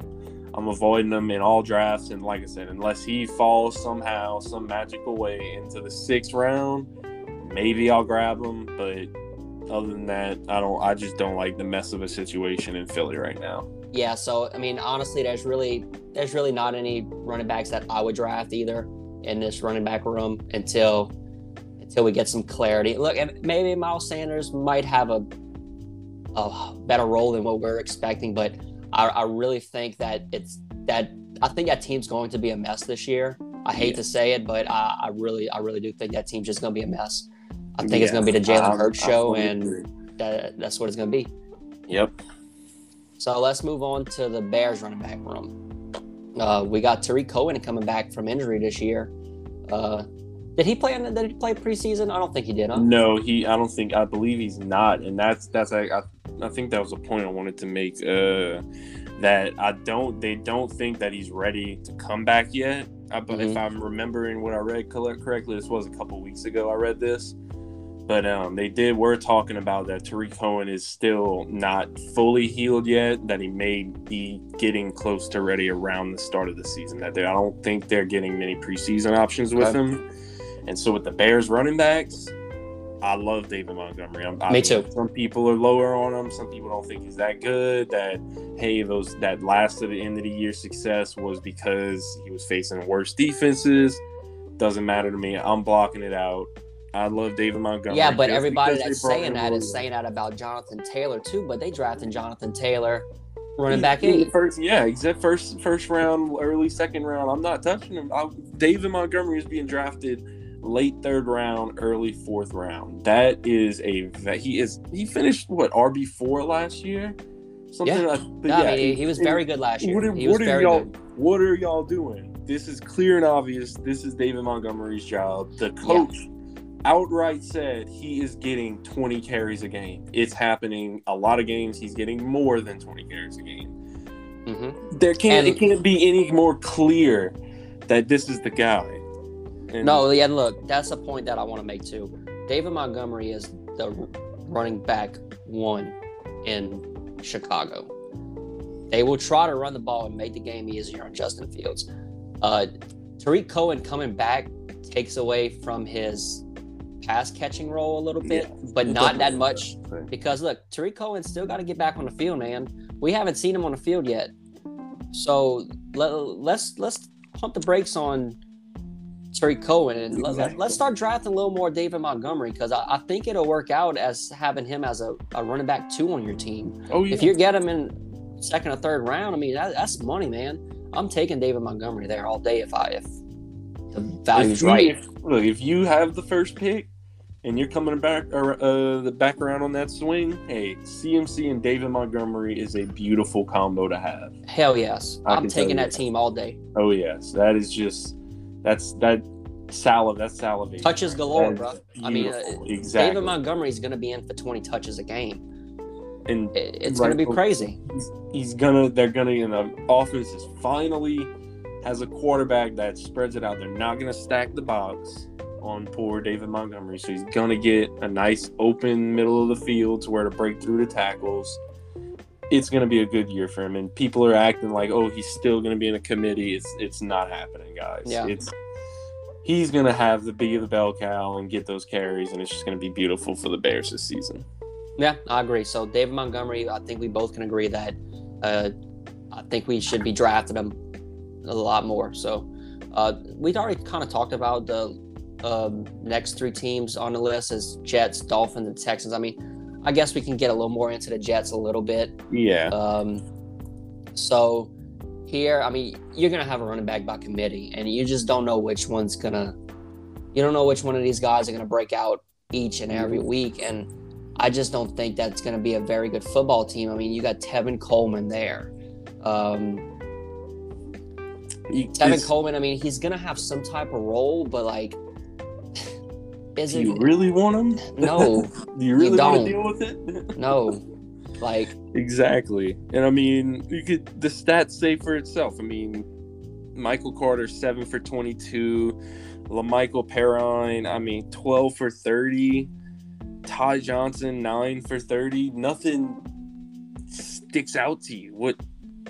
I'm avoiding him in all drafts, and like I said, unless he falls somehow, some magical way into the sixth round, maybe I'll grab him. But other than that, I don't. I just don't like the mess of a situation in Philly right now. Yeah, so I mean, honestly, there's really there's really not any running backs that I would draft either in this running back room until until we get some clarity. Look, maybe Miles Sanders might have a a better role than what we're expecting, but I, I really think that it's that I think that team's going to be a mess this year. I hate Yeah. to say it, but I, I really I really do think that team's just going to be a mess. I think it's going to be the Jalen Hurts show, and that, that's what it's going to be. Yep. So let's move on to the Bears running back room. Uh, we got Tarik Cohen coming back from injury this year. Uh, did he play? In, did he play preseason? I don't think he did. Huh? No, he. I don't think. I believe he's not, and that's that's. I, I, I think that was a point I wanted to make. Uh, that I don't. They don't think that he's ready to come back yet. I, but if Mhm. I'm remembering what I read correctly, this was a couple weeks ago. I read this, but um, they did. We're talking about that Tarik Cohen is still not fully healed yet. That he may be getting close to ready around the start of the season. That they, I don't think they're getting many preseason options with Okay. him. And so with the Bears running backs, I love David Montgomery. I'm, Me too. Some people are lower on him. Some people don't think he's that good. That hey, those that last of the end of the year success was because he was facing worse defenses. Doesn't matter to me. I'm blocking it out. I love David Montgomery. Yeah, but everybody that's saying that is saying that about Jonathan Taylor too. But they drafted Jonathan Taylor, running He- back eight. First, yeah, except first first round, early second round. I'm not touching him. I, David Montgomery is being drafted late third round, early fourth round. That is a that he is he finished what RB four last year, something. Yeah. Like, No, yeah, I mean, he, he was very good last year. What are, what are very y'all? good. What are y'all doing? This is clear and obvious. This is David Montgomery's job. The coach outright said he is getting 20 carries a game. It's happening. A lot of games he's getting more than 20 carries a game. hmm There can't And- it can't be any more clear that this is the guy. And No, yeah, look, that's a point that I want to make too. David Montgomery is the running back one in Chicago. They will try to run the ball and make the game easier on Justin Fields. Uh, Tarik Cohen coming back takes away from his pass catching role a little bit, Yeah. but not that much. Because look, Tarik Cohen still got to get back on the field, man. We haven't seen him on the field yet, so let, let's let's pump the brakes on Tarik Cohen, and let, Exactly. us start drafting a little more David Montgomery because I, I think it'll work out as having him as a, a running back two on your team. Oh yeah. If you get him in second or third round, I mean that, that's money, man. I'm taking David Montgomery there all day if I if the value's if you, right. if- look, if you have the first pick and you're coming back or uh, the back around on that swing, hey, CMC and David Montgomery is a beautiful combo to have. Hell yes, I I'm taking that team all day. Oh yes, that is just that's that salad. That's salivation. Touches galore, That bro. I mean, uh, exactly. David Montgomery is going to be in for 20 touches a game. and It- it's Right. going to be crazy. he's, he's gonna they're gonna you know offense is finally has a quarterback that spreads it out they're not gonna stack the box on poor david montgomery so he's gonna get a nice open middle of the field to where to break through the tackles it's gonna be a good year for him and people are acting like oh he's still gonna be in a committee it's it's not happening guys Yeah. it's he's gonna have the be of the bell cow and get those carries and it's just gonna be beautiful for the bears this season Yeah, I agree. So David Montgomery, I think we both can agree that uh, I think we should be drafting him a lot more. So uh, we'd already kind of talked about the um, next three teams on the list is Jets, Dolphins, and Texans. I mean, I guess we can get a little more into the Jets a little bit. yeah Um, so here, I mean, you're gonna have a running back by committee, and you just don't know which one's gonna. You don't know which one of these guys are gonna break out each and every week, and I just don't think that's gonna be a very good football team. I mean, you got Tevin Coleman there. Um, Tevin Coleman, I mean, he's gonna have some type of role, but like, is do you really want them? No, Do you really want don't. to deal with it? no. Like, exactly. And I mean, you could the stats say for itself. I mean, Michael Carter seven for twenty two, La'Mical Perine, I mean, twelve for thirty, Ty Johnson nine for thirty. Nothing sticks out to you. What?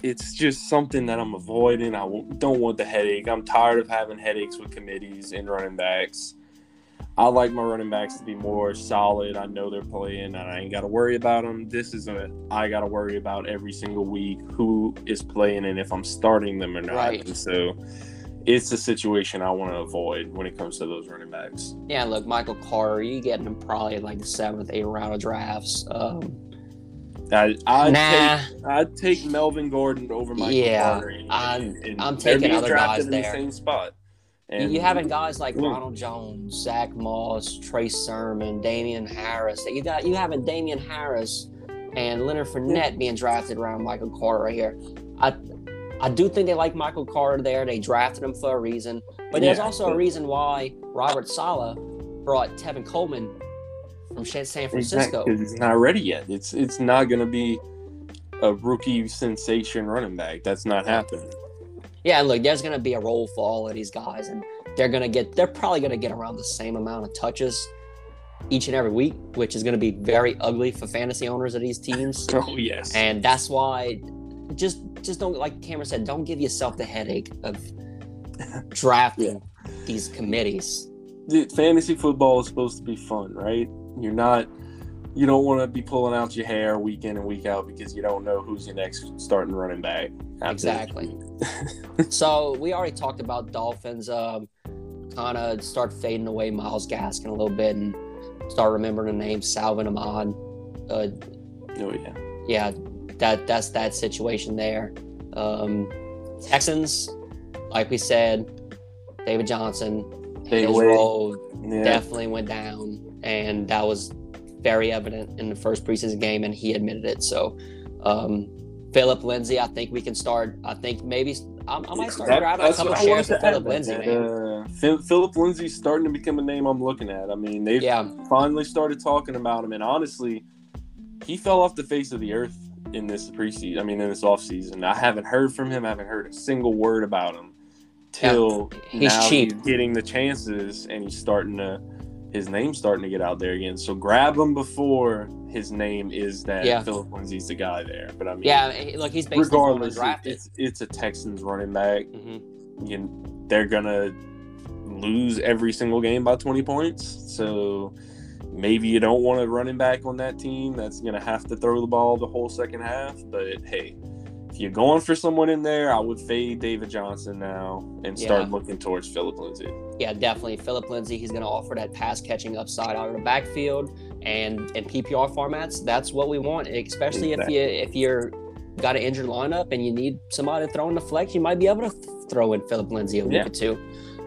It's just something that I'm avoiding. I don't want the headache. I'm tired of having headaches with committees and running backs. I like my running backs to be more solid. I know they're playing, and I ain't got to worry about them. This is a I got to worry about every single week who is playing and if I'm starting them or not. Right. And so it's a situation I want to avoid when it comes to those running backs. yeah, look, Michael Carter, you getting him probably like the seventh, eighth round of drafts. Um, I I'd nah. take I'd take Melvin Gordon over Michael Yeah, Carter. and- I'm- and I'm taking other guys in there. the same spot. You- And you having guys like Mm. Ronald Jones, Zach Moss, Trey Sermon, Damien Harris. You got you having Damien Harris and Leonard Fournette being drafted around Michael Carter right here. I I do think they like Michael Carter there. They drafted him for a reason, but there's also a reason why Robert Saleh brought Tevin Coleman from San Francisco. Exactly, 'cause he's not ready yet. It's it's not going to be a rookie sensation running back. That's not happening. Yeah, and look, there's gonna be a role for all of these guys, and they're gonna get they're probably gonna get around the same amount of touches each and every week, which is gonna be very ugly for fantasy owners of these teams. Oh yes. and that's why just just don't like Cameron said, don't give yourself the headache of drafting these committees. Dude, fantasy football is supposed to be fun, right? You're not. You don't want to be pulling out your hair week in and week out because you don't know who's your next starting running back. After Exactly. So we already talked about Dolphins um kind of start fading away Myles Gaskin a little bit and start remembering the name Salvon Ahmed. Uh. Oh yeah. yeah, that that's that situation there. Um, Texans, like we said, David Johnson, They his role Yeah. definitely went down, and that was very evident in the first preseason game, and he admitted it. So, um, Philip Lindsay, I think we can start. I think maybe I, I might start That- grabbing a couple shares of Philip Lindsay. Uh, Philip Lindsay's starting to become a name I'm looking at. I mean, they've Yeah, finally started talking about him, and honestly, he fell off the face of the earth in this preseason. I mean, in this offseason. I haven't heard from him. I haven't heard a single word about him till he's now cheap. he's getting the chances, and he's starting to. His name's starting to get out there again. So grab him before his name is that Yeah. Philip Lindsay's the guy there. But I mean, yeah. Look, he's basically regardless, drafted. it's it's a Texans running back. hmm You, they're gonna lose every single game by 20 points. So maybe you don't want a running back on that team that's gonna have to throw the ball the whole second half. But hey, if you're going for someone in there, I would fade David Johnson now and start Yeah. looking towards Philip Lindsay. Yeah, definitely. Philip Lindsay, he's going to offer that pass catching upside out of the backfield and in PPR formats. That's what we want, especially if you if you're got an injured lineup and you need somebody to throw in the flex, you might be able to throw in Philip Lindsay a week Yeah. or two.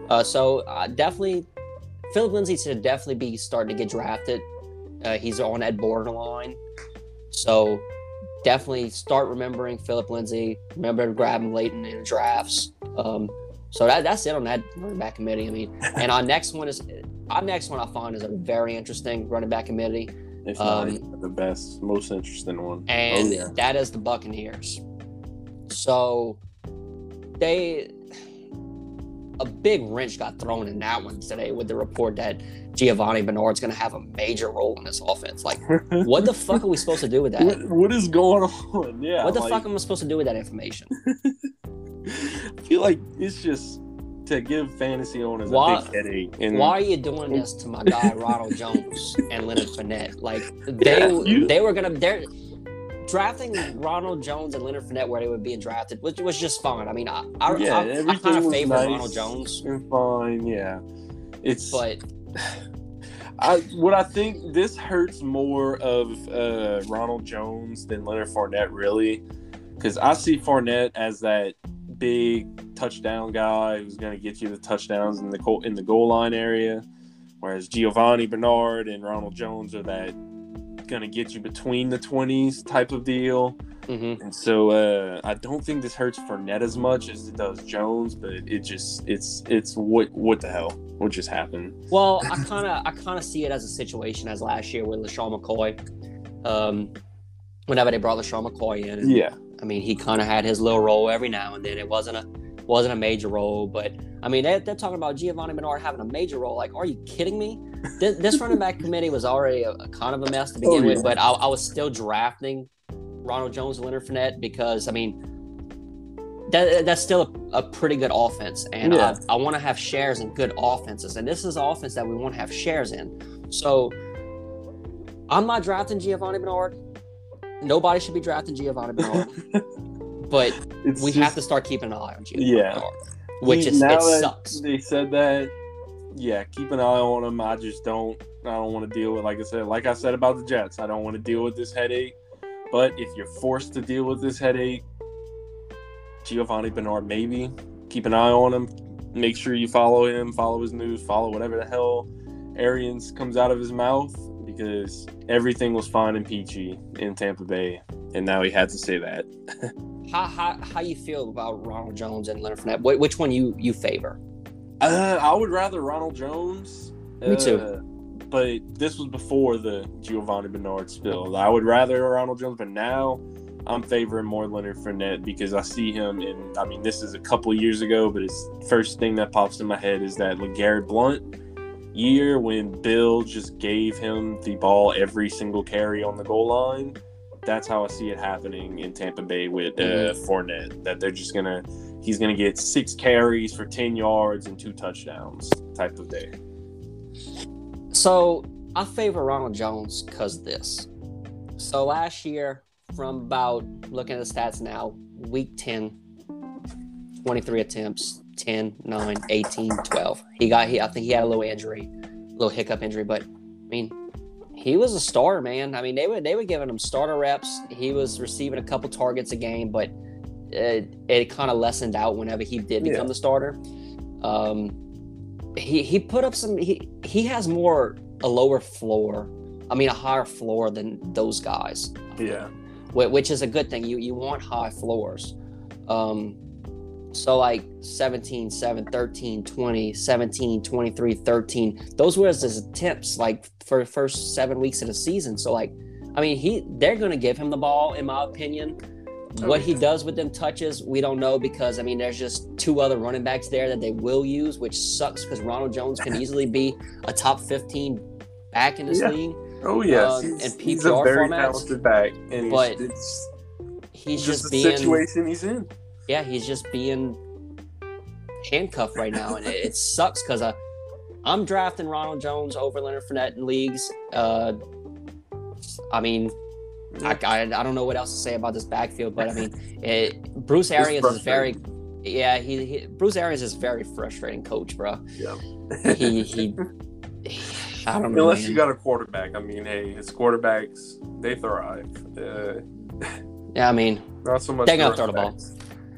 Uh, so uh, definitely, Philip Lindsay should definitely be starting to get drafted. Uh, he's on that borderline, so definitely start remembering Philip Lindsay. Remember to grab him late in the drafts. Um, so that, that's it on that running back committee. I mean, and our next one is our next one I find is a very interesting running back committee, If Um, not the best, most interesting one. and oh, yeah. that is the Buccaneers. So they a big wrench got thrown in that one today with the report that Giovani Bernard's going to have a major role in this offense. Like, what the fuck are we supposed to do with that? what, what is going on? Yeah. what the like, fuck am I supposed to do with that information? I feel like it's just to give fantasy owners Why- a big headache. And Why are you doing this to my guy Ronald Jones and Leonard Fournette? Like they Yeah, you- they were gonna they're drafting Ronald Jones and Leonard Fournette where they were being drafted, which was just fine. I mean, I I, Yeah, I, I kind of favor nice. Ronald Jones, and fine, yeah. It's but I what I think this hurts more of uh, Ronald Jones than Leonard Fournette, really, because I see Fournette as that big touchdown guy who's going to get you the touchdowns in the goal, in the goal line area, whereas Giovani Bernard and Ronald Jones are that going to get you between the twenties type of deal. mhm. And so uh, I don't think this hurts Fournette as much as it does Jones, but it just it's it's what what the hell what just happened? well, I kind of I kind of see it as a situation as last year with LeSean McCoy. Um, whenever they brought LeSean McCoy in, and Yeah. I mean, he kind of had his little role every now and then. It wasn't a wasn't a major role, but I mean, they're, they're talking about Giovani Bernard having a major role. Like, are you kidding me? This, this running back committee was already a, a kind of a mess to oh, begin Oh, with, but I, I was still drafting Ronald Jones and Leonard Fournette because I mean, that that's still a, a pretty good offense, and Yeah. I, I want to have shares in good offenses, and this is an offense that we want to have shares in. So, I'm not drafting Giovani Bernard. Nobody should be drafting Giovani Bernard, but It's we just- have to start keeping an eye on Giovani Yeah. Bernard, which He- is it that sucks. They said that. Yeah, keep an eye on him. I just don't. I don't want to deal with. Like I said, like I said about the Jets, I don't want to deal with this headache. But if you're forced to deal with this headache, Giovani Bernard, maybe keep an eye on him. Make sure you follow him, follow his news, follow whatever the hell Arians comes out of his mouth because everything was fine and peachy in Tampa Bay, and now he had to say that. How, how how you feel about Ronald Jones and Leonard Fournette? Wh- Which one you you favor? Uh, I would rather Ronald Jones. Me too. uh, but this was before the Giovani Bernard spill. I would rather Ronald Jones, but now I'm favoring more Leonard Fournette because I see him in. I mean, this is a couple years ago, but his first thing that pops in my head is that LeGarrette Blunt year when Bill just gave him the ball every single carry on the goal line. That's how I see it happening in Tampa Bay with uh, Fournette. That they're just gonna he's to get six carries for 10 yards and two touchdowns type of day. So I favor Ronald Jones because this. So last year, from about looking at the stats now, week 10, 23 attempts, 10, 9, 18, 12. He got, he, I think he had a little injury, a little hiccup injury, but I mean, he was a star, man. I mean, they were they were giving him starter reps. He was receiving a couple targets a game, but it, it kind of lessened out whenever he did become Yeah. the starter. Um, he he put up some. He he has more a lower floor. I mean, a higher floor than those guys. Yeah. which is a good thing. You you want high floors. Um, so like 17, 7, 13, 20, 17, 23, 13. Those were his attempts like for the first seven weeks of the season. So like, I mean, he they're gonna give him the ball, in my opinion. Oh, What he does with them touches, we don't know because I mean, there's just two other running backs there that they will use, which sucks because Ronald Jones can easily be a top 15 back in this Yeah. league. Oh, yes. Um, he's, and he's a very formats, talented back. And he's- but it's He's just, just, the being situation he's in. Yeah, he's just being handcuffed right now, and it, it sucks because uh, I'm drafting Ronald Jones over Leonard Fournette in leagues. Uh, I mean, I, I, I don't know what else to say about this backfield, but I mean, it, Bruce Arians is very, yeah, he, he, Bruce Arians is very frustrating coach, bro. Yeah. he, he, I don't know. Unless man. you got a quarterback. I mean, hey, his quarterbacks they thrive. Uh, yeah, I mean, not so much. They gonna throw the ball.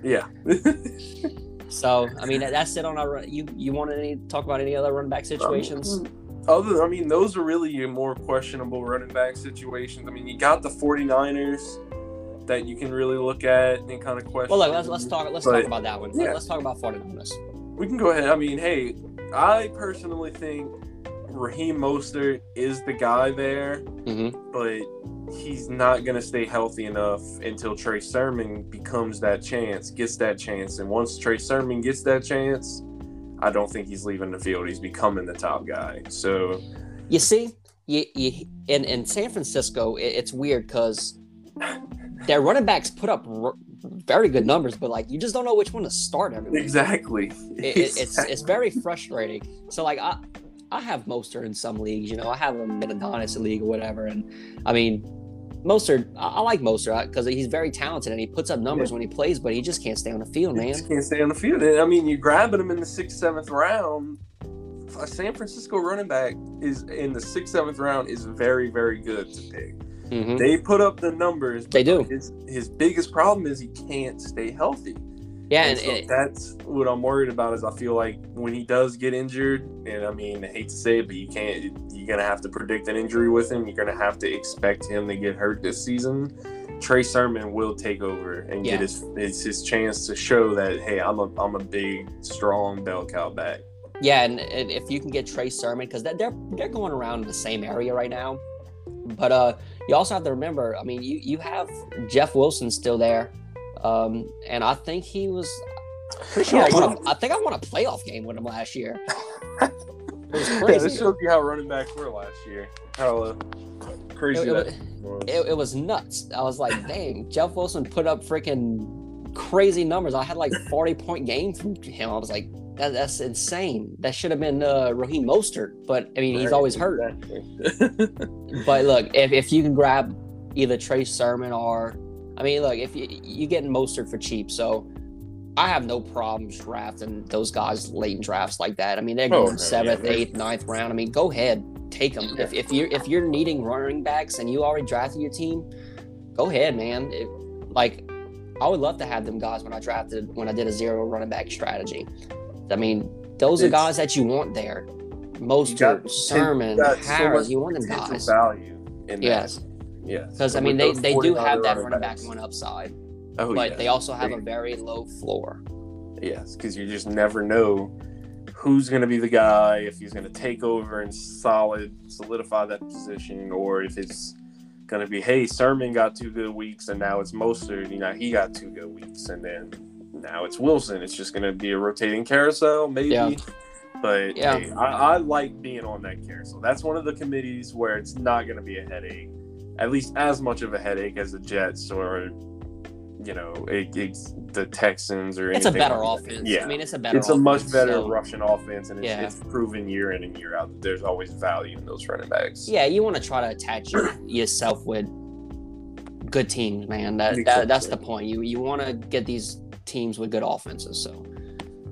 Yeah. so I mean, that's it on our. You you want to talk about any other running back situations? Um, other, I mean, those are really your more questionable running back situations. I mean, you got the 49ers that you can really look at and kind of question. Well, look, let's let's talk let's But, talk about that one. yeah. Let's talk about 49ers. We can go ahead. I mean, hey, I personally think Raheem Mostert is the guy there, Mm-hmm. but he's not going to stay healthy enough until Trey Sermon becomes that chance, gets that chance. And once Trey Sermon gets that chance, I don't think he's leaving the field. He's becoming the top guy. So, You see, you, you in in San Francisco, it, it's weird because their running backs put up r- very good numbers, but like you just don't know which one to start every week. exactly. It, it, it's it's very frustrating. So like I I have Mostert in some leagues, you know, I have him in a dynasty league or whatever, and I mean. Mostert, I, I like Mostert because he's very talented and he puts up numbers when he plays, but he just can't stay on the field, He man. just can't stay on the field. I mean, you're grabbing him in the sixth, seventh round. A San Francisco running back is in the sixth, seventh round is very, very good to pick. Mhm. They put up the numbers. They do. His, his biggest problem is he can't stay healthy. Yeah, And and, so and- that's what I'm worried about. Is I feel like when he does get injured, and I mean, I hate to say it, but you can't. You're gonna have to predict an injury with him. You're gonna have to expect him to get hurt this season. Trey Sermon will take over and Yeah. get his it's his chance to show that hey, I'm a I'm a big, strong bell cow back. Yeah, and, and if you can get Trey Sermon, because they're they're going around the same area right now. But uh, you also have to remember, I mean, you you have Jeff Wilson still there, um, and I think he was. Pretty sure I, won a, I think I won a playoff game with him last year. It was Yeah, crazy. this shows you how running backs were last year. How uh, crazy It- it that was. it, it was nuts. I was like, dang, Jeff Wilson put up freaking crazy numbers. I had like 40 point game from him. I was like, that, that's insane. That should have been uh, Raheem Mostert, but I mean, he's Right, always hurt. exactly. But look, if, if you can grab either Trey Sermon or, I mean, look, if you you getting Mostert for cheap, so I have no problems drafting those guys late in drafts like that. I mean, they're Oh, going no, seventh, yeah, eighth, ninth round. I mean, go ahead, take them. If, if you're if you're needing running backs and you already drafted your team, go ahead, man. It, like, I would love to have them guys when I drafted when I did a zero running back strategy. I mean, those are guys that you want there. Got- Sermon, you so Harris, you want them guys. value in that. Yes. Yes. Because I mean, they, they do have that running running back one upside, Oh, but yeah. they also have They- a very low floor. Yes, because you just never know who's going to be the guy, if he's going to take over and solid solidify that position, or if it's going to be, hey, Sermon got two good weeks, and now it's Mostert, you know, he got two good weeks, and then now it's Wilson. It's just going to be a rotating carousel, maybe. Yeah. But Yeah. hey, I, I like being on that carousel. That's one of the committees where it's not going to be a headache, at least as much of a headache as the Jets or, you know, it, it's the Texans or It's a better like offense. Yeah, I mean, it's a better. it's a much better so- Russian offense, and it's, Yeah. it's proven year in and year out that there's always value in those running backs. Yeah, you want to try to attach yourself with good teams, man. That, that Exactly. that's the point. You you want to get these teams with good offenses. So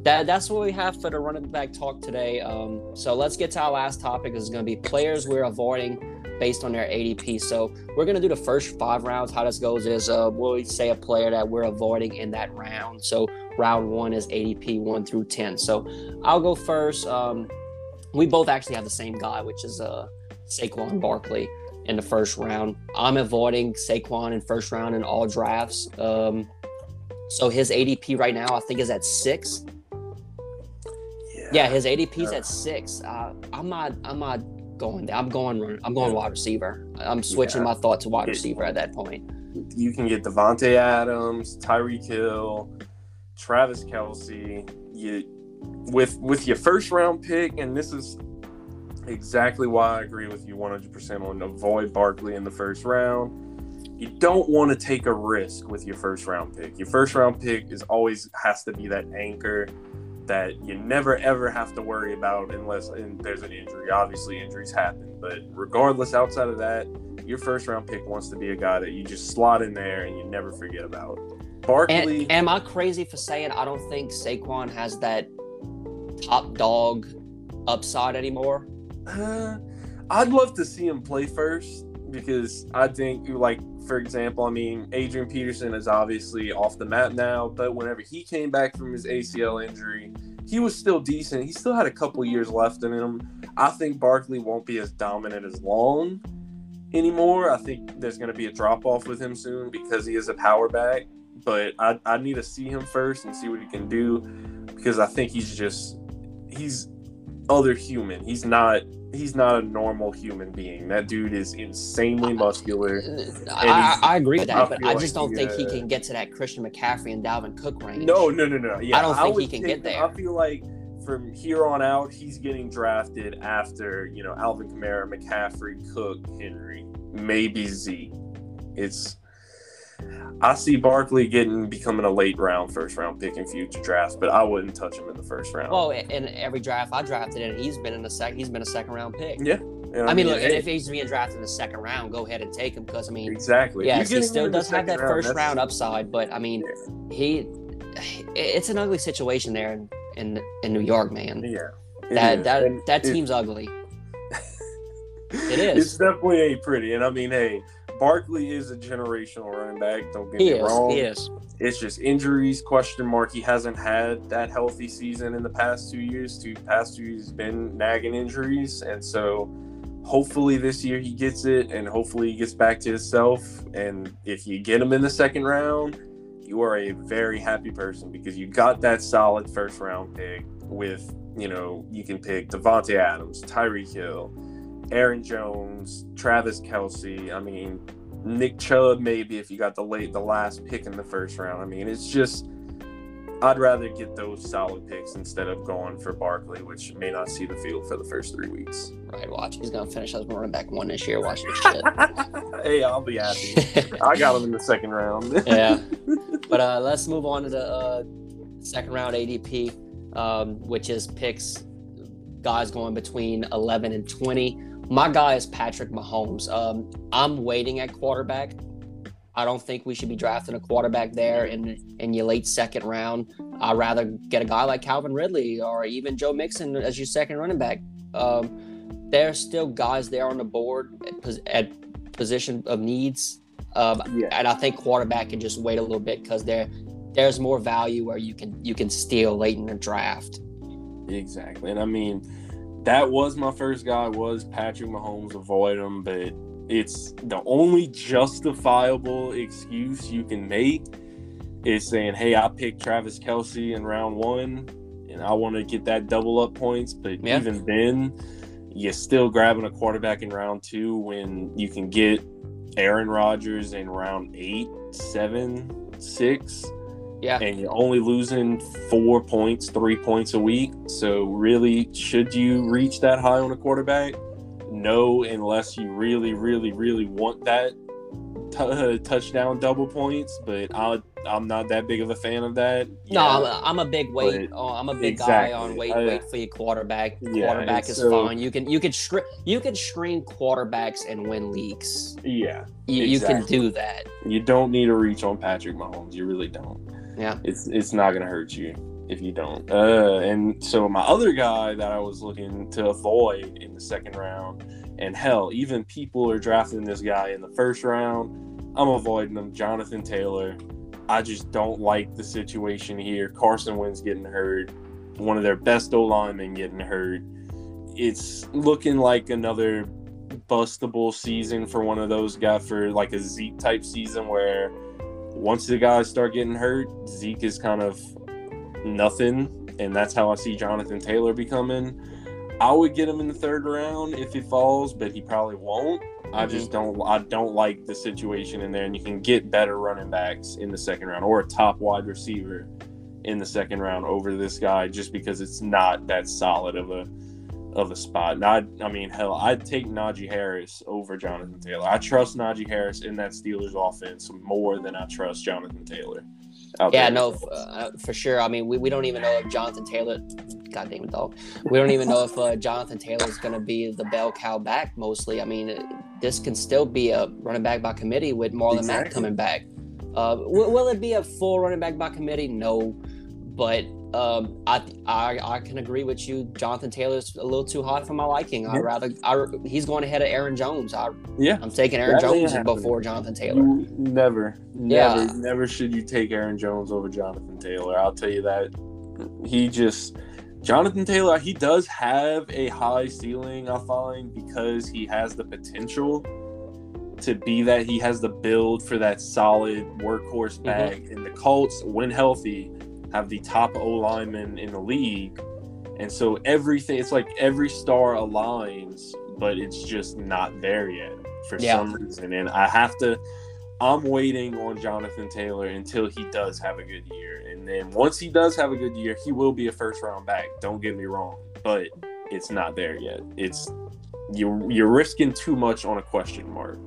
that that's what we have for the running back talk today. Um, so let's get to our last topic. This is going to be players we're avoiding based on their ADP. So we're going to do the first five rounds. How this goes is uh, we'll say a player that we're avoiding in that round. So round one is ADP one through ten. So I'll go first. Um, we both actually have the same guy, which is uh, Saquon Barkley in the first round. I'm avoiding Saquon in first round in all drafts. Um, so his ADP right now, I think, is at six. Yeah, his ADP is Yeah. at six. Uh, I'm not. I'm not going. there. I'm going. run- I'm going wide receiver. I'm switching Yeah. my thought to wide receiver at that point. You can get Davante Adams, Tyreek Hill, Travis Kelce. You with with your first round pick, and this is exactly why I agree with you 100% on avoid Barkley in the first round. You don't want to take a risk with your first round pick. Your first round pick is always has to be that anchor that you never ever have to worry about unless and there's an injury. Obviously, injuries happen, but regardless, outside of that, Your first round pick wants to be a guy that you just slot in there and you never forget about. Barkley. And, am I crazy for saying I don't think Saquon has that top dog upside anymore? Uh, I'd love to see him play first because I think, like, for example, I mean, Adrian Peterson is obviously off the map now, but whenever he came back from his ACL injury, he was still decent. He still had a couple years left in him. I think Barkley won't be as dominant as long anymore. I think there's going to be a drop off with him soon because he is a power back. But I, I need to see him first and see what he can do because I think he's just he's other human. He's not he's not a normal human being. That dude is insanely muscular. Uh, uh, I, I, agree with that, but I just like don't he, think he can get to that Christian McCaffrey and Dalvin Cook range. No, no, no, no. Yeah, I don't think I he can think, get there. I feel like from here on out, he's getting drafted after you know Alvin Kamara, McCaffrey, Cook, Henry, maybe Z. It's I see Barkley getting becoming a late round, first round pick in future drafts, but I wouldn't touch him in the first round. Well, in every draft I drafted in, he's been in the second. He's been a second round pick. Yeah. I, I mean, look, and if he's being drafted in the second round, go ahead and take him because I mean, exactly. Yes, he still does have that round, first round upside, but I mean, yeah. he it's an ugly situation there in in, in New York, man. Yeah, that that and that team's ugly. it is. It's definitely ain't pretty, and I mean, hey, Barkley is a generational running back. Don't get he me is, wrong. He is. It's just injuries, question mark. He hasn't had that healthy season in the past two years. Two past two years been nagging injuries, and so hopefully this year he gets it, and hopefully he gets back to himself. And if you get him in the second round, you are a very happy person because you got that solid first round pick with you know you can pick Davante Adams, Tyreek Hill Aaron Jones, Travis Kelce. I mean, Nick Chubb maybe if you got the late the last pick in the first round. I mean, it's just I'd rather get those solid picks instead of going for Barkley, which may not see the field for the first three weeks. Right, watch. He's gonna finish as a running back one this year. Watch this shit. hey, I'll be happy. I got him in the second round. yeah, but uh, let's move on to the uh, second round ADP, um, which is picks guys going between 11 and 20. My guy is Patrick Mahomes. Um, I'm waiting at quarterback. I don't think we should be drafting a quarterback there in in your late second round. I'd rather get a guy like Calvin Ridley or even Joe Mixon as your second running back. Um, there's still guys there on the board at, at position of needs, um, yeah. and I think quarterback can just wait a little bit because there there's more value where you can you can steal late in the draft. Exactly, and I mean that was my first guy was Patrick Mahomes. Avoid him, but it's the only justifiable excuse you can make is saying, "Hey, I picked Travis Kelce in round one, and I want to get that double up points." But yeah. even then, you're still grabbing a quarterback in round two when you can get Aaron Rodgers in round eight, seven, six. Yeah. And you're only losing four points, three points a week. So, really, should you reach that high on a quarterback? No, unless you really, really, really want that t- touchdown double points. But I, I'm not that big of a fan of that. No, I'm a, I'm a big wait. Oh, I'm a big exactly. guy on wait, uh, wait for your quarterback. Yeah, quarterback is so, fine. You can you can stri- you can screen quarterbacks and win leagues. Yeah, you, exactly. you can do that. You don't need to reach on Patrick Mahomes. You really don't. Yeah. It's it's not gonna hurt you if you don't. Uh, and so my other guy that I was looking to avoid in the second round, and hell, even people are drafting this guy in the first round. I'm avoiding him. Jonathan Taylor. I just don't like the situation here. Carson Wentz getting hurt. One of their best O linemen getting hurt. It's looking like another bustable season for one of those guys for like a Zeke type season where once the guys start getting hurt, Zeke is kind of nothing, and that's how I see Jonathan Taylor becoming. I would get him in the third round if he falls, but he probably won't. Mm-hmm. I just don't. I don't like the situation in there, and you can get better running backs in the second round or a top wide receiver in the second round over this guy, just because it's not that solid of a of a spot. And I, mean, hell, I'd take Najee Harris over Jonathan Taylor. I trust Najee Harris in that Steelers offense more than I trust Jonathan Taylor. Yeah, no, uh, for sure. I mean, we, we don't even know if Jonathan Taylor, God damn it, dog. We don't even know if uh, Jonathan Taylor is going to be the bell cow back mostly. I mean, this can still be a running back by committee with Marlon Exactly. Mack coming back. Uh, will, will it be a full running back by committee? No, but um, I, I I can agree with you. Jonathan Taylor's a little too hot for my liking. I Yeah. rather I, he's going ahead of Aaron Jones. I, Yeah. I'm taking Aaron That Jones before Jonathan Taylor. You never, Yeah. never, never should you take Aaron Jones over Jonathan Taylor. I'll tell you that. He just Jonathan Taylor, he does have a high ceiling, I find, because he has the potential to be that. He has the build for that solid workhorse bag. And the Colts, when healthy, have the top O lineman in the league. And so everything, it's like every star aligns, but it's just not there yet for Yeah. some reason. And I have to, I'm waiting on Jonathan Taylor until he does have a good year. And then once he does have a good year, he will be a first round back. Don't get me wrong, but it's not there yet. It's you're you're risking too much on a question mark.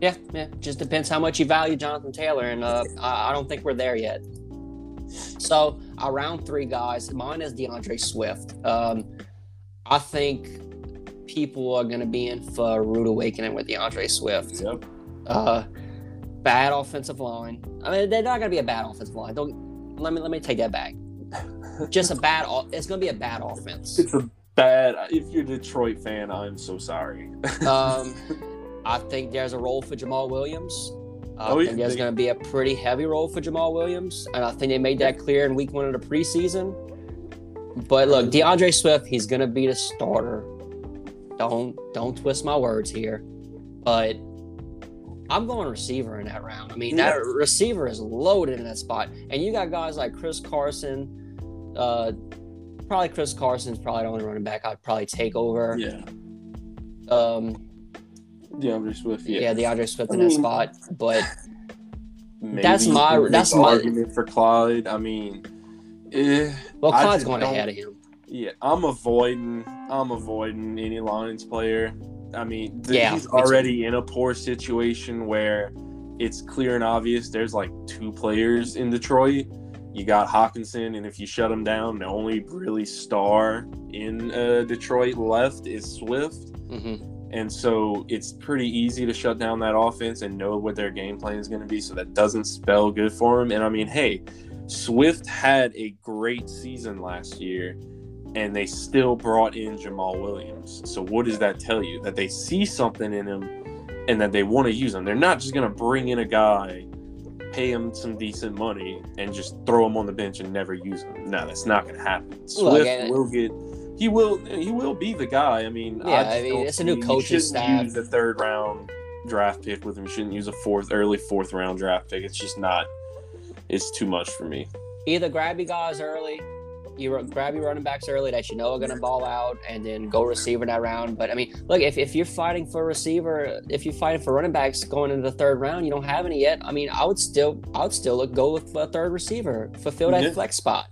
Yeah, yeah. Just depends how much you value Jonathan Taylor, and uh, I, I don't think we're there yet. So our round three guys, mine is DeAndre Swift. Um, I think people are going to be in for a rude awakening with DeAndre Swift. Yep. Uh, bad offensive line. I mean, they're not going to be a bad offensive line. Don't let me let me take that back. Just a bad. It's going to be a bad offense. It's a bad. If you're a Detroit fan, I'm so sorry. Um, I think there's a role for Jamaal Williams. I Oh, yeah, think there's going to be a pretty heavy role for Jamaal Williams, and I think they made that clear in Week One of the preseason. But look, DeAndre Swift, he's going to be the starter. Don't don't twist my words here, but I'm going receiver in that round. I mean, that receiver is loaded in that spot, and you got guys like Chris Carson. Uh, probably Chris Carson's probably the only running back I'd probably take over. yeah, Um, DeAndre Swift. yeah, Yeah, DeAndre Swift I in that spot. But that's my- that's my- argument for Clyde. I mean, eh, well, Clyde's going don't- ahead of him. yeah, I'm avoiding. I'm avoiding any Lions player. I mean, th- Yeah, he's already in a poor situation where it's clear and obvious. There's like two players in Detroit. You got Hockenson, and if you shut him down, the only really star in uh, Detroit left is Swift. hmm And so it's pretty easy to shut down that offense and know what their game plan is going to be. So that doesn't spell good for him. And I mean, hey, Swift had a great season last year and they still brought in Jamaal Williams. So what does that tell you? That they see something in him and that they want to use him. They're not just going to bring in a guy, pay him some decent money, and just throw him on the bench and never use him. No, that's not going to happen. Swift and- will get he will he will be the guy. I mean, Yeah, just I mean, it's a new coaching staff. Use the third round draft pick with him. You shouldn't use a fourth early fourth round draft pick. It's just not. It's too much for me. Either grab your guys early, you grab your running backs early that you know are going to ball out, and then go receiver that round. But I mean, look, if, if you're fighting for a receiver, if you're fighting for running backs going into the third round, you don't have any yet. I mean, I would still, I would still look, go with a third receiver, fulfill that Yeah. flex spot.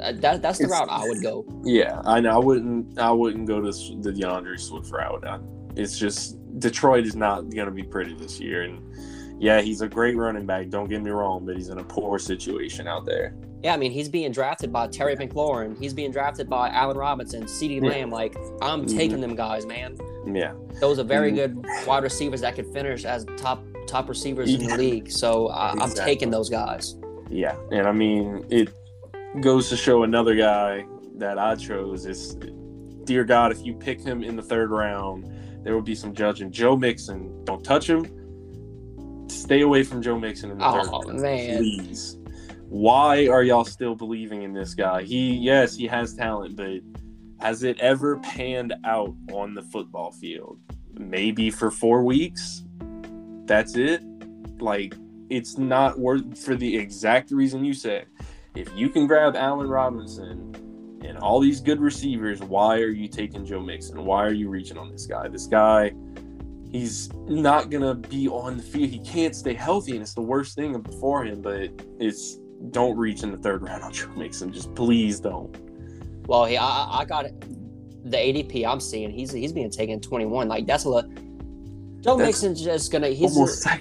Uh, that, that's the It's- route I would go. Yeah, I know. I wouldn't. I wouldn't go to the DeAndre Swift route. I, it's just Detroit is not going to be pretty this year, and yeah, he's a great running back. Don't get me wrong, but he's in a poor situation out there. Yeah, I mean, he's being drafted by Terry McLaurin. He's being drafted by Allen Robinson, CeeDee Yeah. Lamb. Like, I'm Mhm. taking them guys, man. Yeah, Those are very Mhm. good wide receivers that could finish as top top receivers in the league. So I I'm taking those guys. yeah, and I mean it goes to show another guy that I chose is, dear God, if you pick him in the third round, there will be some judging. Joe Mixon, don't touch him. Stay away from Joe Mixon in the third Oh round. man, please. Why are y'all still believing in this guy? He, yes, he has talent, but has it ever panned out on the football field? Maybe for four weeks. That's it. Like, it's not worth for the exact reason you said. If you can grab Allen Robinson and all these good receivers, why are you taking Joe Mixon? Why are you reaching on this guy? This guy, he's not gonna be on the field. He can't stay healthy, and it's the worst thing for him. But it's don't reach in the third round on Joe Mixon. Just please don't. well, he, I, I got. The ADP I'm seeing, he's he's being taken 21. Like that's a. Joe That's Mixon's just gonna. He's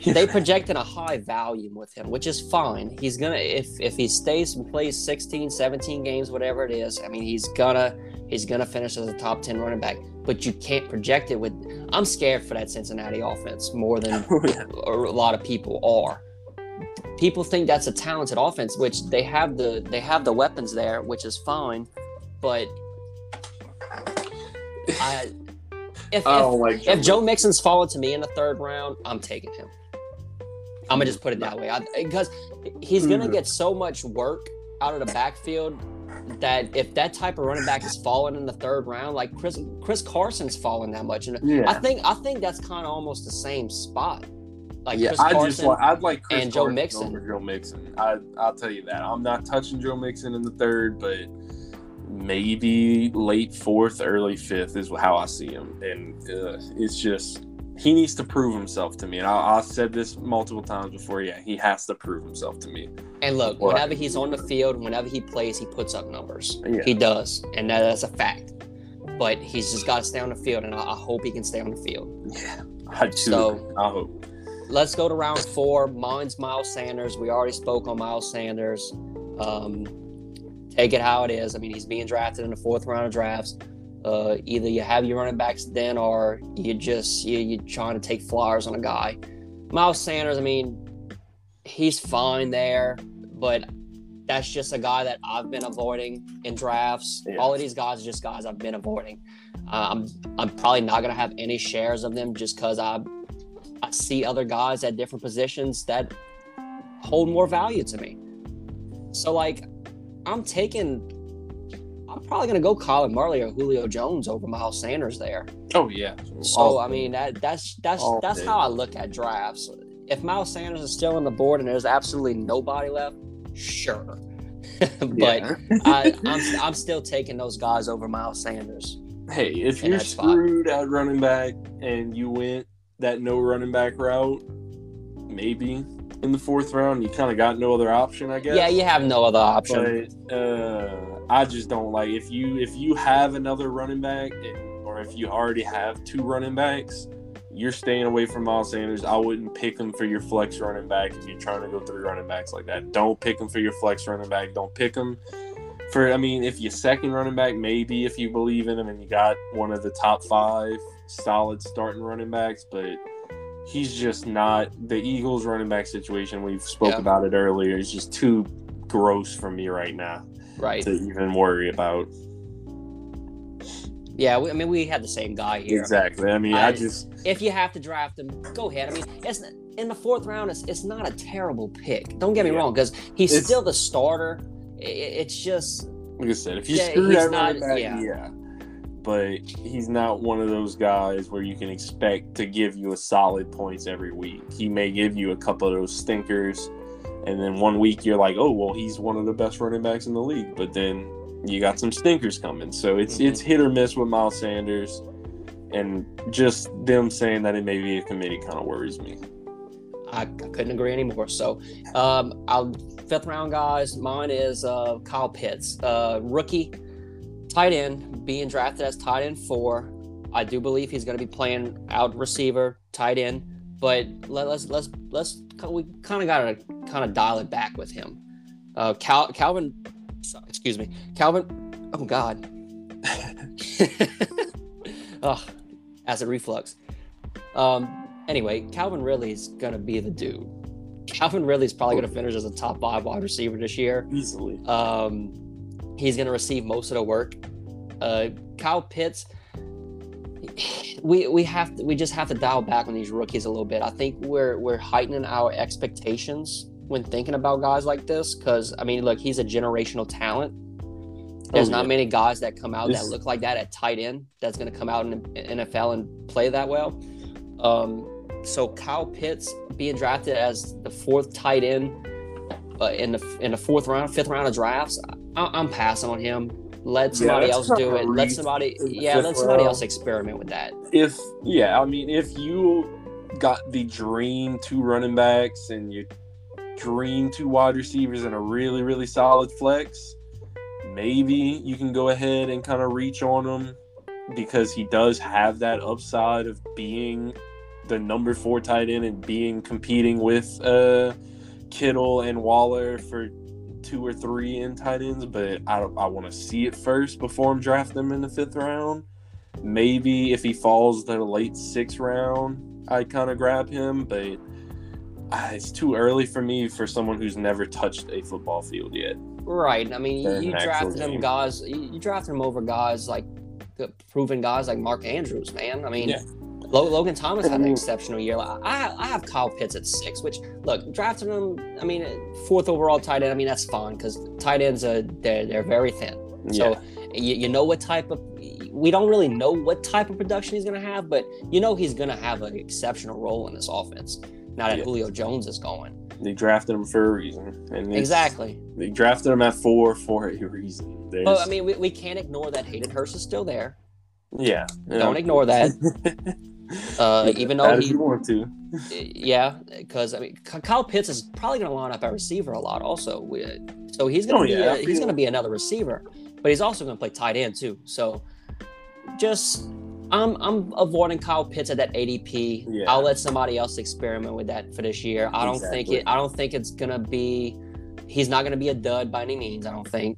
they projecting a high volume with him, which is fine. He's gonna if if he stays and plays 16, 17 games, whatever it is. I mean, he's gonna he's gonna finish as a top 10 running back. but you can't project it with. I'm scared for that Cincinnati offense more than oh, a lot of people are. People think that's a talented offense, which they have the they have the weapons there, which is fine, but I if, I if, like if Joe Mixon's falling to me in the third round, I'm taking him. I'm gonna just put it that way, because he's gonna Mhm. get so much work out of the backfield that if that type of running back is falling in the third round, like Chris Chris Carson's falling that much, and Yeah. I think I think that's kind of almost the same spot. Like yeah, Chris I Carson, just like I'd like Chris and Joe Carson Mixon. over Joe Mixon. I I'll tell you that I'm not touching Joe Mixon in the third, but maybe late fourth, early fifth is how I see him, and uh, it's just he needs to prove himself to me. And I, I've said this multiple times before. Yeah, he has to prove himself to me. and look, whenever he's on the field, whenever he plays, he puts up numbers. Yeah. He does, and that, that's a fact. But he's just got to stay on the field, and I, I hope he can stay on the field. Yeah, I do. So- I hope. Let's go to round four. Mine's Miles Sanders. We already spoke on Miles Sanders. Um, take it how it is. I mean, he's being drafted in the fourth round of drafts. Uh, either you have your running backs then, or you just you you trying to take flyers on a guy. Miles Sanders. I mean, he's fine there, but that's just a guy that I've been avoiding in drafts. Yeah. All of these guys are just guys I've been avoiding. Uh, I'm I'm probably not gonna have any shares of them just because I I see other guys at different positions that hold more value to me. So like, I'm taking. I'm probably gonna go Colin Marley or Julio Jones over Miles Sanders there. Oh yeah. So All I mean that that's that's All that's day. how I look at drafts. If Miles Sanders is still on the board and there's absolutely nobody left, sure. but. I, I'm I'm still taking those guys over Miles Sanders. hey, if you're that spot. screwed at running back and you went that no running back route, maybe in the fourth round, you kind of got no other option, I guess. Yeah, you have no other option. But uh, I just don't like if you if you have another running back, or if you already have two running backs, you're staying away from Miles Sanders. I wouldn't pick him for your flex running back if you're trying to go three running backs like that. Don't pick him for your flex running back. Don't pick him for. I mean, if you second running back, maybe if you believe in him and you got one of the top five solid starting running backs, but. He's just not the Eagles running back situation. We've spoke Yeah. about it earlier. Is just too gross for me right now right. to even worry about. Yeah, we, I mean we had the same guy here. Exactly. I mean, I, I- just If you have to draft him, go ahead. I mean, it's in the fourth round. It's, it's not a terrible pick. Don't get me Yeah. wrong, because he's It's- still the starter. I- I- It's just like I said, if you Yeah, screw that not- back, yeah. yeah. But he's not one of those guys where you can expect to give you a solid points every week. He may give you a couple of those stinkers, and then one week you're like, oh well, he's one of the best running backs in the league. But then you got some stinkers coming, so it's Mhm. it's hit or miss with Miles Sanders, and just them saying that it may be a committee kind of worries me. I, I couldn't agree anymore. So, um, our fifth round guys, mine is uh, Kyle Pitts, uh, rookie tight end, being drafted as tight end four. I do believe he's going to be playing out receiver, tight end, but let, let's let's let's we kind of got to kind of dial it back with him. Uh, Cal, Calvin, excuse me, Calvin. Oh God. oh, acid reflux. Um, anyway, Calvin Ridley is gonna be the dude. Calvin Ridley is probably gonna finish as a top five wide receiver this year. Easily. Um, he's gonna receive most of the work. Uh, Kyle Pitts, we we have to, we just have to dial back on these rookies a little bit. I think we're we're heightening our expectations when thinking about guys like this because I mean, look, he's a generational talent. There's Oh, not yeah. many guys that come out This- that look like that at tight end that's going to come out in the NFL and play that well. Um, so Kyle Pitts being drafted as the fourth tight end uh, in the in the fourth round, fifth round of drafts, I, I'm passing on him. Let somebody that's else do it. Let somebody, yeah, let somebody else experiment with that. if yeah, I mean, if you got the dream two running backs and you dream two wide receivers and a really really solid flex, maybe you can go ahead and kind of reach on him because he does have that upside of being the number four tight end and being competing with uh Kittle and Waller for two or three in tight ends, but I I want to see it first before I'm drafting them in the fifth round. maybe if he falls the late sixth round, I'd kind of grab him, but uh, it's too early for me for someone who's never touched a football field yet. Right. I mean, you, an you drafted him guys. You, you drafted him over guys like the proven guys like Mark Andrews, man. I mean, Yeah. Lo- Logan Thomas had an Mhm. exceptional year. Like, I I have Kyle Pitts at six, which look drafting him. I mean, fourth overall tight end. I mean, that's fine because tight ends are they're they're very thin. Yeah. So you, you know what type of we don't really know what type of production he's going to have, but you know he's going to have an exceptional role in this offense. Now that Yeah. Julio Jones is going, They drafted him for a reason, and exactly. they drafted him at four for a reason. There's, But I mean, we, we can't ignore that Hayden Hurst is still there. yeah, Don't ignore that. Uh, even though he, want to. yeah, because I mean, Kyle Pitts is probably going to line up at receiver a lot, also. So he's going to Oh, be yeah, a, he's going to be another receiver, but he's also going to play tight end too. So just I'm I'm avoiding Kyle Pitts at that ADP. Yeah. I'll let somebody else experiment with that for this year. I don't think it. I don't think it's going to be. He's not going to be a dud by any means. I don't think.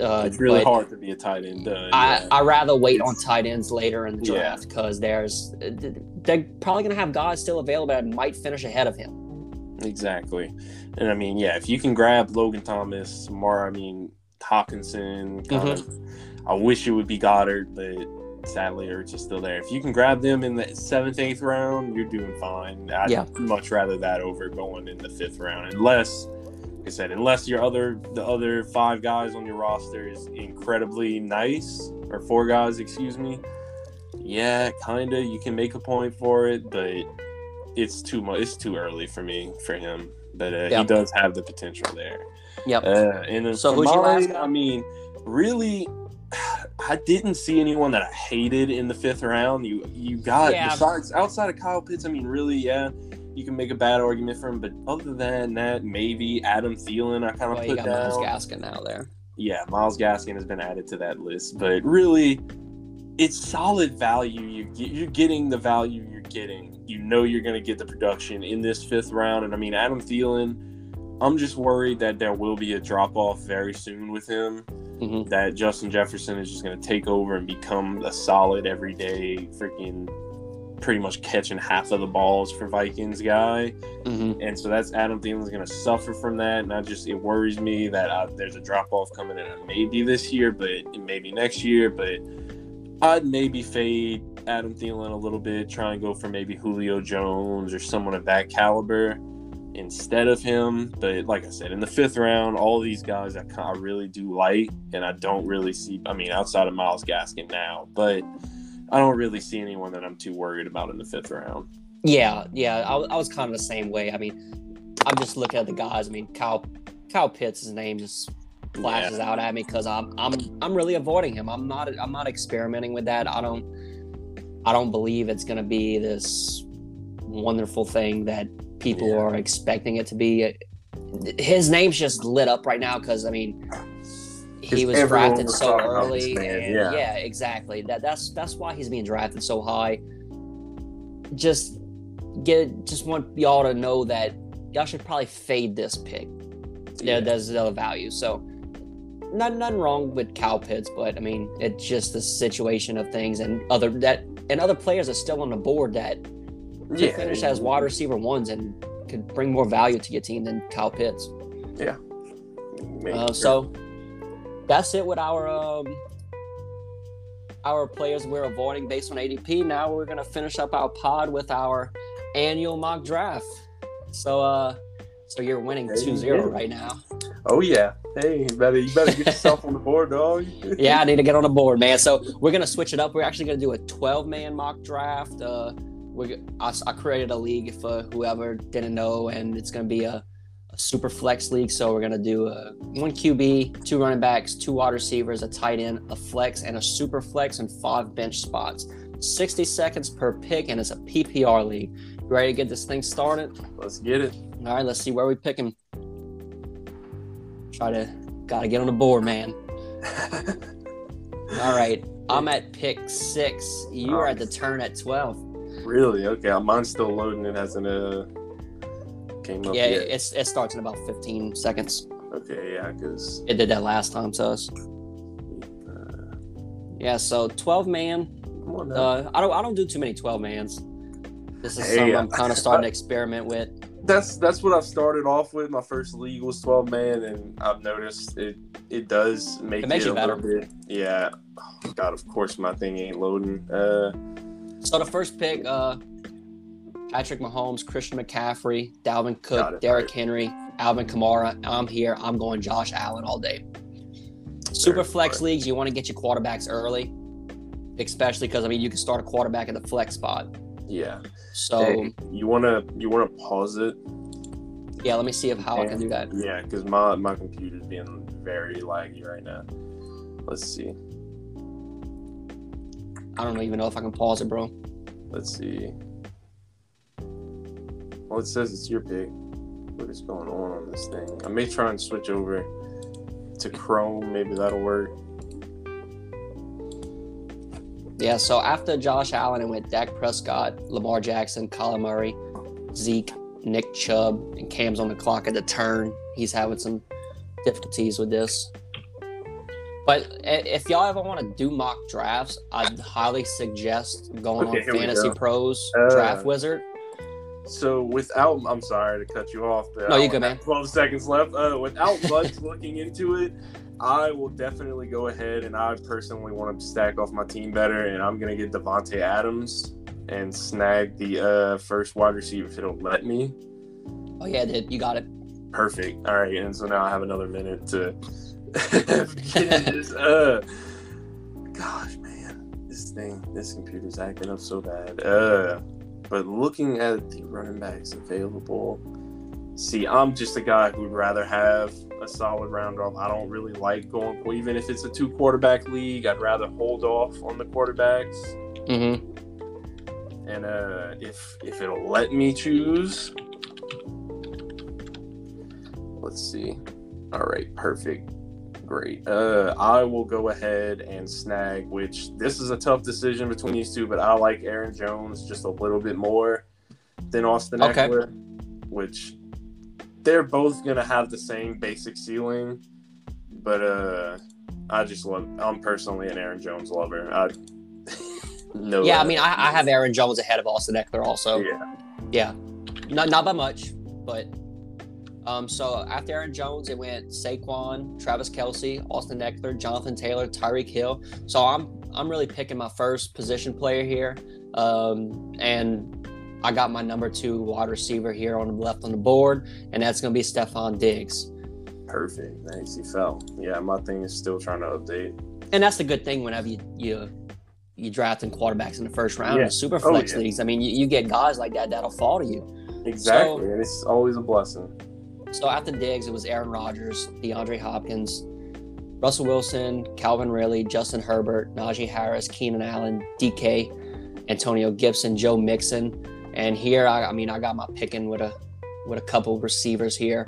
Uh, it's really hard to be a tight end. Uh, I yeah. I rather wait on tight ends later in the draft because there's they're probably gonna have guys still available that might finish ahead of him. Exactly. And I mean, yeah, if you can grab Logan Thomas, more, I mean, Hockenson, kind Mm-hmm. of, I wish it would be Goedert, but sadly, Ertz is still there. If you can grab them in the seventh, eighth round, you're doing fine. I'd Yeah. much rather that over going in the fifth round, unless, I said, unless your other, the other five guys on your roster is incredibly nice, or four guys, excuse me. Yeah, kind of. You can make a point for it, but it's too much. It's too early for me for him. But uh, Yeah. he does have the potential there. Yep. Uh, and then So who's your last? I mean, really, I didn't see anyone that I hated in the fifth round. You you got Yeah. besides outside of Kyle Pitts. I mean, really, yeah, you can make a bad argument for him. But other than that, maybe Adam Thielen. I kind of Well, put got Myles down. Gaskin now there. Yeah, Myles Gaskin has been added to that list, but really, it's solid value. You you're getting the value you're getting. You know you're going to get the production in this fifth round, and I mean Adam Thielen. I'm just worried that there will be a drop off very soon with him. Mhm. That Justin Jefferson is just going to take over and become a solid everyday freaking, pretty much catching half of the balls for Vikings guy hmm and so that's Adam Thielen's going to suffer from that. And I just it worries me that uh, there's a drop off coming in. Maybe this year, but maybe next year. But I'd maybe fade Adam Thielen a little bit, try and go for maybe Julio Jones or someone of that caliber instead of him. But like I said, in the fifth round, all these guys I, I really do like, and I don't really see. I mean, outside of Myles Gaskin now, but. I don't really see anyone that I'm too worried about in the fifth round. Yeah, yeah. I, I was kind of the same way. I mean, I'm just looking at the guys. I mean, Kyle Kyle Pitts, his name just flashes out at me because I'm I'm I'm really avoiding him. I'm not I'm not experimenting with that. I don't I don't believe it's gonna be this wonderful thing that people Yeah. are expecting it to be. His name's just lit up right now because I mean he was drafted so talking about this early. and yeah. yeah, exactly. That that's that's why he's being drafted so high. Just get just want y'all to know that y'all should probably fade this pick. Yeah, Yeah. there's other value. So nothing, nothing wrong with Cal Pitts, but I mean it's just the situation of things and other that and other players are still on the board that could Yeah, finish as wide receiver ones and could bring more value to your team than Cal Pitts. Maybe. Uh, so that's it with our um, our players we're avoiding based on ADP. Now we're gonna finish up our pod with our annual mock draft. So uh so you're winning There 2-0 go. right now. Oh yeah. Hey, you better you better get yourself on the board, dog. Yeah, I need to get on the board, man. So we're gonna switch it up. We're actually gonna do a 12 man mock draft. Uh, we I, I created a league for whoever didn't know, and it's gonna be a, a super flex league. So we're gonna do a one QB, two running backs, two wide receivers, a tight end, a flex, and a super flex, and five bench spots. 60 seconds per pick, and it's a PPR league. You ready to get this thing started? Let's get it. All right, let's see where we pick him. Try to gotta get on the board, man. All right. I'm at pick six. You are at the turn at 12. really? Okay. Mine's still loading. It hasn't uh came up Yeah, yet. it's, it starts in about 15 seconds. okay. Yeah, because It did that last time, so it's, uh, Yeah, so 12 man. Come on. Uh, I don't I don't do too many 12 mans. This is Hey, something uh, I'm kind of starting to experiment with. that's that's what I've started off with. My first league was 12 man, and I've noticed it it does make It makes you a better. little bit. Yeah. Oh, God, of course my thing ain't loading. Uh, So the first pick, uh, Patrick Mahomes, Christian McCaffrey, Dalvin Cook, Derrick right. Henry, Alvin Kamara. I'm here. I'm going Josh Allen all day. Super Very flex smart. leagues, you want to get your quarterbacks early, especially because I mean you can start a quarterback at the flex spot. yeah. So Hey, you wanna you wanna pause it? yeah, let me see if how I can do that. Yeah, because my my computer's being very laggy right now. Let's see. I don't even know if I can pause it, bro. Let's see. Well, it says it's your pick. What is going on on this thing? I may try and switch over to Chrome. Maybe that'll work. Yeah, so after Josh Allen, it went Dak Prescott, Lamar Jackson, Kyler Murray, Zeke, Nick Chubb, and Cam's on the clock at the turn. He's having some difficulties with this. But if y'all ever want to do mock drafts, I'd highly suggest going Okay, on Fantasy go. Pros Uh, Draft Wizard. So without, I'm sorry to cut you off. But No, you good, man. Twelve seconds left. Uh, without much looking into it, I will definitely go ahead and I personally want to stack off my team better, and I'm gonna get Davante Adams and snag the uh, first wide receiver if it'll let me. Oh yeah, dude, you got it. Perfect. All right, and so now I have another minute to get this. Uh, gosh, man, this thing, this computer's acting up so bad. Uh, but looking at the running backs available, see, I'm just a guy who'd rather have a solid round off. I don't really like going, even if it's a two quarterback league, I'd rather hold off on the quarterbacks. Mm-hmm. And uh, if if it'll let me choose, let's see. All right, perfect, great. Uh, I will go ahead and snag. Which this is a tough decision between these two, but I like Aaron Jones just a little bit more than Austin Okay. Ekeler, which they're both gonna have the same basic ceiling, but uh, I just love. I'm personally an Aaron Jones lover. I no. Yeah, I mean, I, I have Aaron Jones ahead of Austin Ekeler also. yeah. Yeah, not not by much, but um. So after Aaron Jones, it went Saquon, Travis Kelce, Austin Ekeler, Jonathan Taylor, Tyreek Hill. So I'm I'm really picking my first position player here, um, and I got my number two wide receiver here on the left on the board, and that's gonna be Stefon Diggs. Perfect. Nice. He fell. Yeah, my thing is still trying to update. And that's the good thing whenever you you you drafting quarterbacks in the first round Yeah. in super Oh, flex yeah. leagues. I mean, you, you get guys like that that'll fall to you. Exactly. and it's always a blessing. So after Diggs, it was Aaron Rodgers, DeAndre Hopkins, Russell Wilson, Calvin Ridley, Justin Herbert, Najee Harris, Keenan Allen, DK, Antonio Gibson, Joe Mixon, and here I, I mean I got my picking with a with a couple receivers here,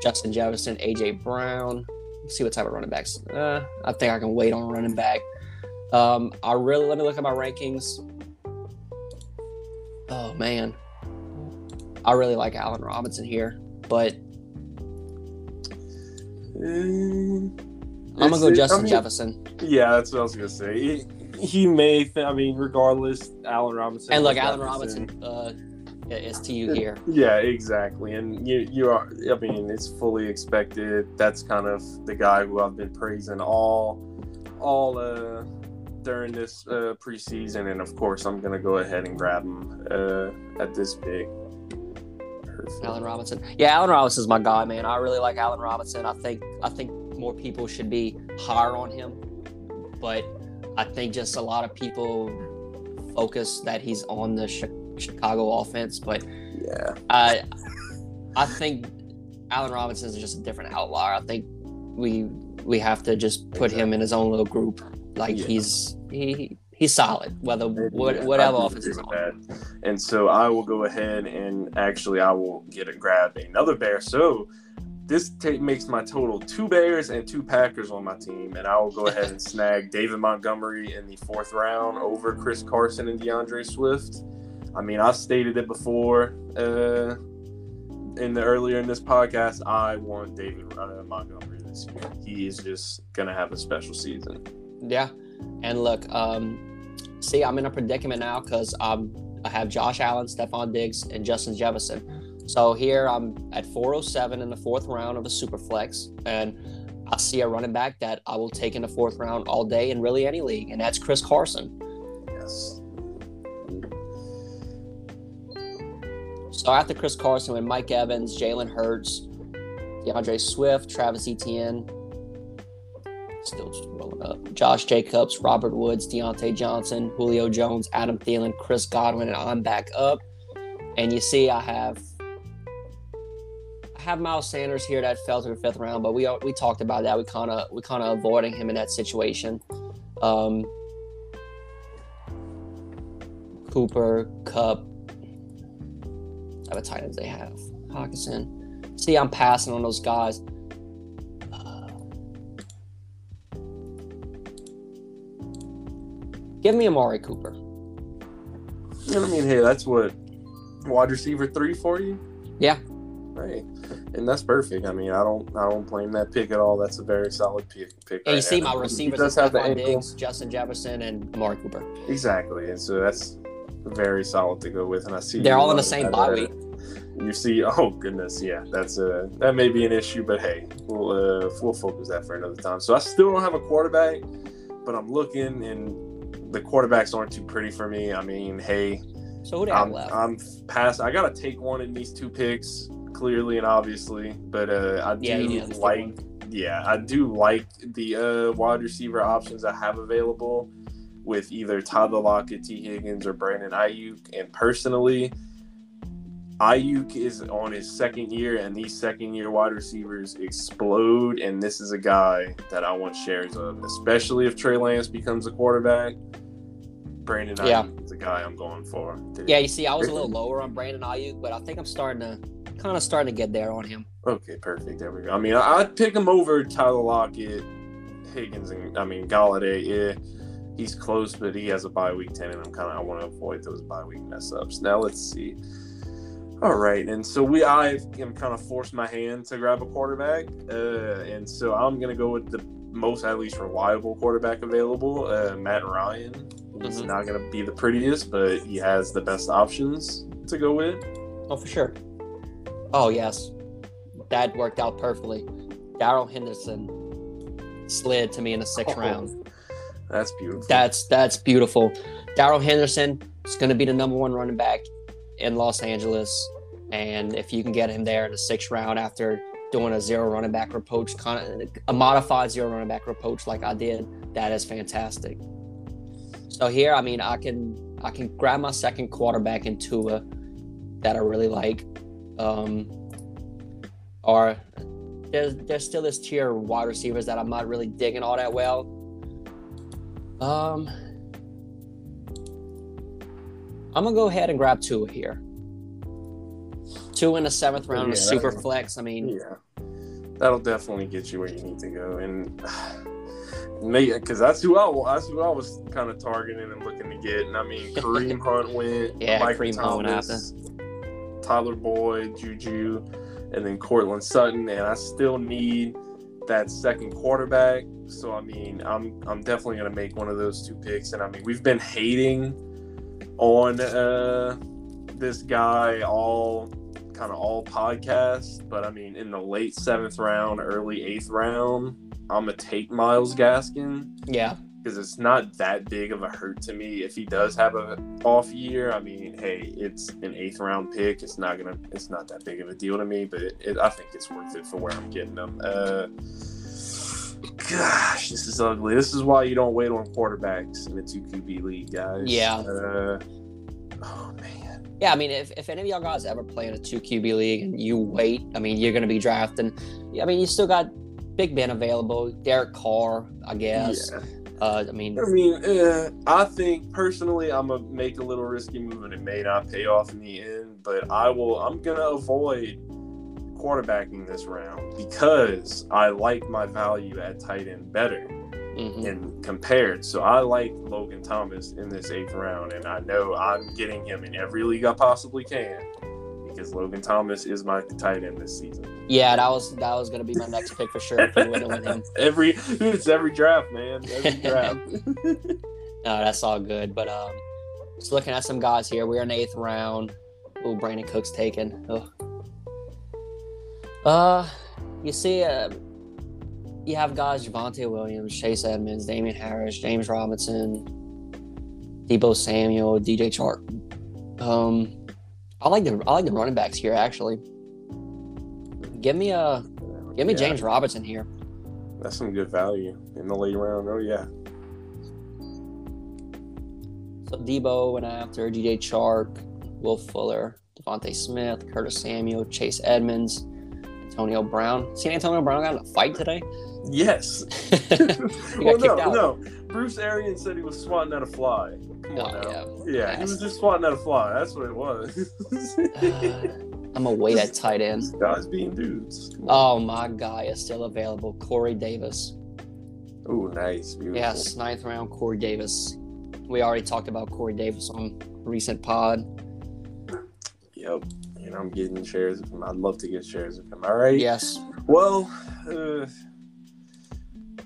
Justin Jefferson, AJ Brown. Let's see what type of running backs. Uh, I think I can wait on running back. Um, I really let me look at my rankings. Oh man, I really like Allen Robinson here, but I'm gonna go Justin Jefferson. Yeah, that's what I was gonna say. He, he may. Th- I mean, regardless, Allen Robinson. And look, Allen Robinson uh, is to you here. Yeah, exactly. And you, you are. I mean, it's fully expected. That's kind of the guy who I've been praising all, all uh, during this uh, preseason. And of course, I'm gonna go ahead and grab him uh, at this pick. Perfect. Allen Robinson. Yeah, Allen Robinson's my guy, man. I really like Allen Robinson. I think I think more people should be higher on him, but I think just a lot of people focus that he's on the Chi- Chicago offense. But Yeah. I I think Allen Robinson is just a different outlier. I think we we have to just put him in his own little group. Like Yeah. he's he he's solid, whether what, whatever offense is on. And so I will go ahead and actually I will get a grab another bear. So this ta makes my total two Bears and two Packers on my team, and I will go ahead and snag David Montgomery in the fourth round over Chris Carson and DeAndre Swift. I mean, I've stated it before uh, in the earlier in this podcast. I want David uh, Montgomery this year. He is just gonna have a special season. Yeah. And look, um, see, I'm in a predicament now because um, I have Josh Allen, Stefon Diggs, and Justin Jefferson. So here I'm at 407 in the fourth round of a super flex, and I see a running back that I will take in the fourth round all day in really any league, and that's Chris Carson. Yes. So after Chris Carson, with Mike Evans, Jalen Hurts, DeAndre Swift, Travis Etienne, still just rolling up, Josh Jacobs, Robert Woods, Diontae Johnson, Julio Jones, Adam Thielen, Chris Godwin, and I'm back up. And you see, I have I have Miles Sanders here that fell to the fifth round, but we we talked about that. We kind of we kind of avoiding him in that situation. Um, Cooper, Kupp, other tight ends they have. Hockenson. See, I'm passing on those guys. Give me Amari Cooper. I mean, hey, that's what wide receiver three for you. Yeah. Right, and that's perfect. I mean, I don't, I don't blame that pick at all. That's a very solid pick. pick And you see now. my He receivers: does have the. Diggs, Justin Jefferson, and Amari Cooper. Exactly, and so that's very solid to go with. And I see They're all in the same bye week. You see, oh goodness, yeah, that's a that may be an issue, but hey, we'll uh, we'll focus that for another time. So I still don't have a quarterback, but I'm looking, and the quarterbacks aren't too pretty for me. I mean, hey, So who do I'm, left? I'm past. I gotta take one in these two picks, clearly and obviously. But uh, I do Yeah, like, yeah, I do like the uh, wide receiver options I have available with either Tyler Lockett, Tee Higgins, or Brandon Aiyuk. And personally, Aiyuk is on his second year, and these second year wide receivers explode. And this is a guy that I want shares of, especially if Trey Lance becomes a quarterback. Brandon Aiyuk Yeah. is the guy I'm going for. yeah, you see, I was a little lower on Brandon Aiyuk, but I think I'm starting to kind of starting to get there on him. Okay, perfect. There we go. I mean, I- I'd pick him over Tyler Lockett, Higgins, and I mean Golladay. Yeah, he's close, but he has a bye week ten, and I'm kind of I want to avoid those bye week mess ups. Now let's see. All right, and so we I am kind of forced my hand to grab a quarterback, uh, and so I'm gonna go with the most at least reliable quarterback available, uh, Matt Ryan. He's Mhm. not gonna be the prettiest, but he has the best options to go with. Oh, for sure. Oh, yes. That worked out perfectly. Darrell Henderson slid to me in the sixth Oh. round. That's beautiful. That's that's beautiful. Darrell Henderson is going to be the number one running back in Los Angeles, and if you can get him there in the sixth round after doing a zero running back approach, kind of a modified zero running back approach like I did, that is fantastic. So here, I mean, I can I can grab my second quarterback in Tua that I really like, um, or there's there's still this tier of wide receivers that I'm not really digging all that well. Um, I'm gonna go ahead and grab two here. Two in the seventh round, Yeah, of super flex. I mean, Yeah, that'll definitely get you where you need to go, and me because that's who I that's who I was kind of targeting and looking to get. And I mean, Kareem Hunt went, Yeah, Michael Kareem Hunt went Thomas, Tyler Boyd, Juju, and then Courtland Sutton, and I still need that second quarterback. So I mean, I'm I'm definitely gonna make one of those two picks. And I mean, we've been hating on uh, this guy all kind of all podcast, but I mean, in the late seventh round, early eighth round, I'm gonna take Myles Gaskin yeah, because it's not that big of a hurt to me if he does have a off year. I mean, hey, it's an eighth round pick. It's not gonna, it's not that big of a deal to me, but it, it, I think it's worth it for where I'm getting them. Uh, gosh, this is ugly. This is why you don't wait on quarterbacks in the two QB league, guys. Yeah. Uh, oh man. yeah. I mean, if, if any of y'all guys ever play in a two QB league and you wait, I mean, you're gonna be drafting. I mean, you still got Big Ben available, Derek Carr, I guess. Yeah. Uh, I mean, I mean, uh, I think personally, I'm gonna make a little risky move, and it may not pay off in the end. But I will. I'm gonna avoid quarterbacking this round because I like my value at tight end better mhm. and compared. So I like Logan Thomas in this eighth round, and I know I'm getting him in every league I possibly can because Logan Thomas is my tight end this season. Yeah, that was that was gonna be my next pick for sure if you wouldn't with him. every it's every draft, man. Every draft. No, that's all good. But um, just looking at some guys here. We're in the eighth round. Oh, Brandon Cook's taken. Oh. Uh, you see, uh, you have guys Javonte Williams, Chase Edmonds, Damien Harris, James Robinson, Deebo Samuel, DJ Chark. Um, I like the I like the running backs here actually. Give me a give me Yeah, James Robinson here. That's some good value in the late round. Oh yeah. So Deebo went after DJ Chark, Will Fuller, DeVonta Smith, Curtis Samuel, Chase Edmonds, Antonio Brown. See Antonio Brown got in a fight today? Yes. well, no, out. no. Bruce Arians said he was swatting at a fly. Come on Oh, now. yeah. Yeah, he was just swatting at a fly. That's what it was. I'm gonna wait at tight end. Guys being dudes. Oh my guy is still available. Corey Davis. Oh, nice. Beautiful. Yes, ninth round, Corey Davis. We already talked about Corey Davis on recent pod. Yep. And I'm getting shares of him. I'd love to get shares of him. All right. Yes. Well, uh,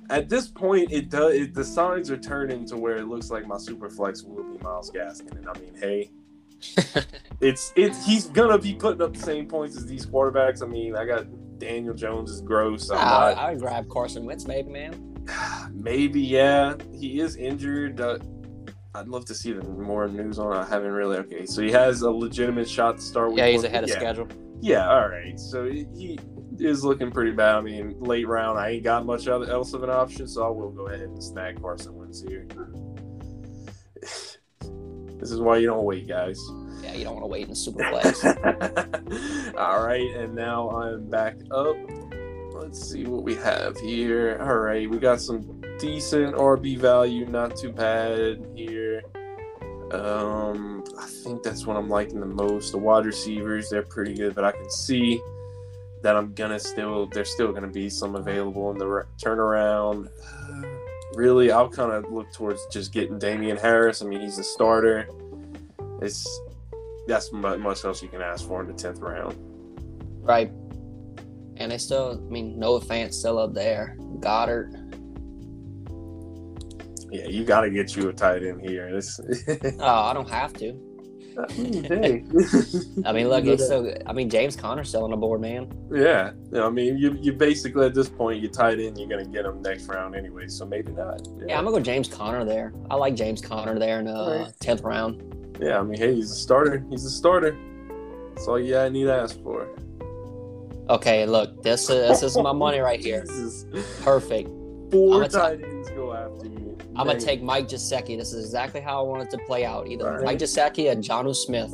at this point, it does. It, the signs are turning to where it looks like my super flex will be Myles Gaskin, and I mean, hey, it's it's he's gonna be putting up the same points as these quarterbacks. I mean, I got Daniel Jones is gross. I'm I, not, I would grab Carson Wentz, maybe, man. maybe yeah, he is injured. Uh, I'd love to see the more news on. it. I haven't really. Okay, so he has a legitimate shot to start. Yeah, he's one. ahead of yeah. schedule. Yeah, all right. So he is looking pretty bad. I mean, late round, I ain't got much other else of an option, so I will go ahead and snag Carson Wentz here. this is why you don't wait, guys. Yeah, you don't want to wait in the super flex. all right, and now I'm back up. Let's see what we have here. All right, we got some decent RB value, not too bad here. Um, I think that's what I'm liking the most. The wide receivers, they're pretty good, but I can see that I'm gonna still there's still gonna be some available in the re- turnaround. Uh, really, I'll kind of look towards just getting Damien Harris. I mean, he's a starter. It's that's mu- much else you can ask for in the tenth round. right. And they still, I mean, Noah Fant's still up there. Goedert. Yeah, you got to get you a tight end here. Oh, I don't have to. I mean, look, it's uh, still. I mean, James Conner's still on the board, man. Yeah, I mean, you you basically at this point you tight end, you're gonna get him next round anyway, so maybe not. Yeah, I'm gonna go James Conner there. I like James Conner there in the Right. tenth round. Yeah, I mean, hey, he's a starter. He's a starter. That's all you need to ask for. Okay, look, this is this is my money right here. Jesus. Perfect. 4 I'ma ta- tight ends go after you. I'm gonna take Mike Gesicki. This is exactly how I want it to play out. Either right. Mike Gesicki and Jonnu Smith.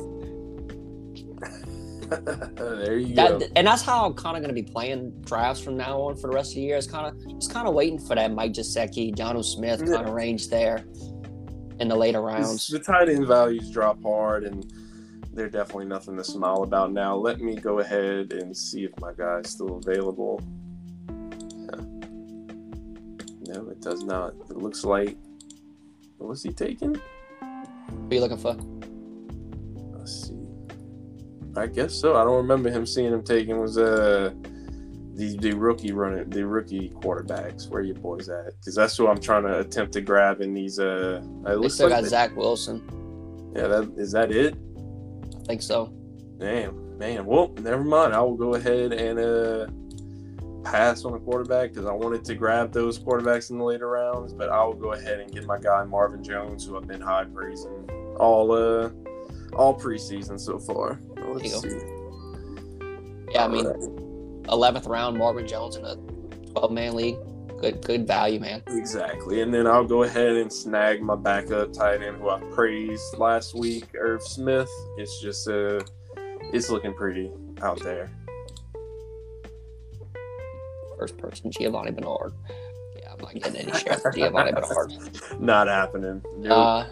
there you go. And that's how I'm kind of gonna be playing drafts from now on for the rest of the year. It's kind of just kind of waiting for that Mike Gesicki, Jonnu Smith kind of range there in the later rounds. The tight end values drop hard, and they're definitely nothing to smile about now. Let me go ahead and see if my guy's still available. Yeah. No, it does not. It looks like. What was he taken? What are you looking for? Let's see. I guess so. I don't remember him seeing him taken. Was uh the the rookie running the rookie quarterbacks. Where your boys at? Because that's who I'm trying to attempt to grab in these. Uh, it They still like got they- Zach Wilson. yeah. That is that it. Think so. Damn, man. Well, never mind. I will go ahead and uh, pass on a quarterback because I wanted to grab those quarterbacks in the later rounds, but I will go ahead and get my guy Marvin Jones, who I've been high praising all uh all preseason so far. Let's go. see. Yeah, I mean. 11th round, Marvin Jones in a 12 man league. Good, good value, man. Exactly. And then I'll go ahead and snag my backup tight end who I praised last week, Irv Smith. It's just uh it's looking pretty out there. First person, Giovani Bernard. Yeah, I'm not getting any shares for Giovani Bernard. Not happening. Nope. Uh,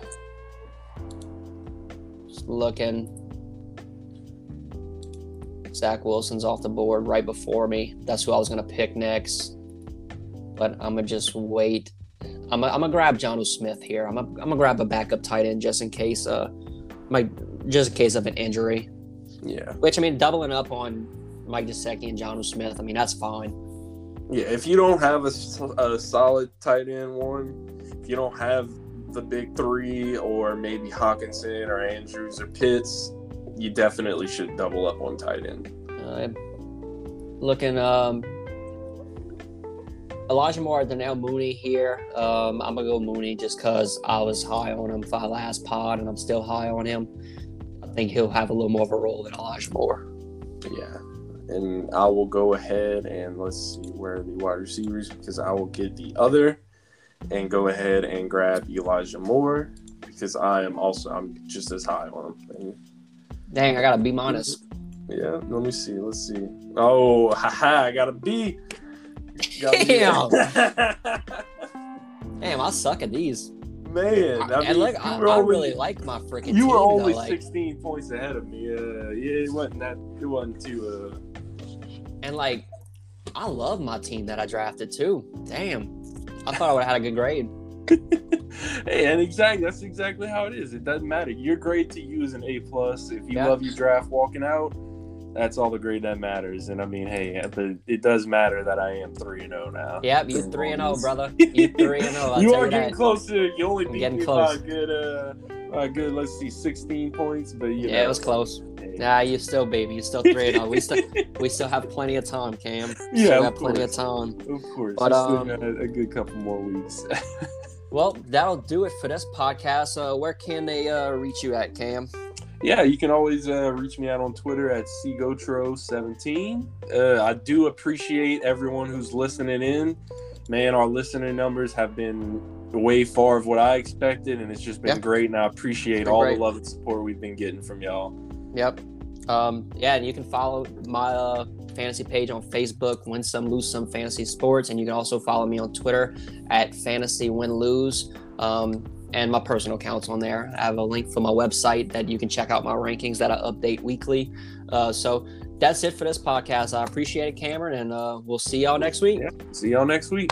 just looking. Zach Wilson's off the board right before me. That's who I was going to pick next. But I'm to just wait. I'm going to grab John Smith here. I'm going to grab a backup tight end just in case, uh, my, just in case of an injury. Yeah. Which I mean, doubling up on Mike Gesicki and John Smith. I mean, that's fine. Yeah, if you don't have a, a solid tight end one, if you don't have the big three, or maybe Hockenson or Andrews or Pitts, you definitely should double up on tight end. Uh, looking, um, Elijah Moore, Darnell Mooney here. Um, I'm gonna go Mooney just because I was high on him for our last pod, and I'm still high on him. I think he'll have a little more of a role than Elijah Moore. Yeah, and I will go ahead and let's see where the wide receivers because I will get the other and go ahead and grab Elijah Moore because I am also I'm just as high on him. Dang, I got a B minus. Yeah, let me see. Let's see. Oh, haha, I got a B. Damn. Damn, I suck at these. Man, I and look, I, I really like my freaking. You team, were only though, like, 16 points ahead of me. Uh, yeah, it wasn't that. It wasn't too. Uh... And like, I love my team that I drafted too. Damn, I thought I would have had a good grade. hey, and exactly that's exactly how it is. It doesn't matter. Your grade to you is an A plus. If you Yeah. love your draft walking out, that's all the grade that matters. And I mean, hey, but it does matter that I am three and zero now. Yep, you Through three and zero, brother. You three and zero. You are getting that. closer. You only I'm beat getting me close. by a good, uh, a good. Let's see, sixteen points. But you Yeah, know, it was close. hey. Nah, you still baby. You still three and zero. We still we still have plenty of time, Cam. Yeah, still of got plenty of time. Of course, But, Just um, a, a good couple more weeks. Well, that'll do it for this podcast. Uh, where can they uh, reach you at, Cam? Yeah, you can always uh, reach me out on Twitter at cgotro17. Uh, I do appreciate everyone who's listening in. Man, our listener numbers have been way far of what I expected, and it's just been Yeah. great. And I appreciate all great. the love and support we've been getting from y'all. Yep. Um, yeah, and you can follow my uh, fantasy page on Facebook, Win Some Lose Some Fantasy Sports, and you can also follow me on Twitter at Fantasy Win Lose. Um, and my personal accounts on there. I have a link for my website that you can check out my rankings that I update weekly. Uh, so that's it for this podcast. I appreciate it, Cameron, and uh, we'll see y'all next week. Yeah. See y'all next week.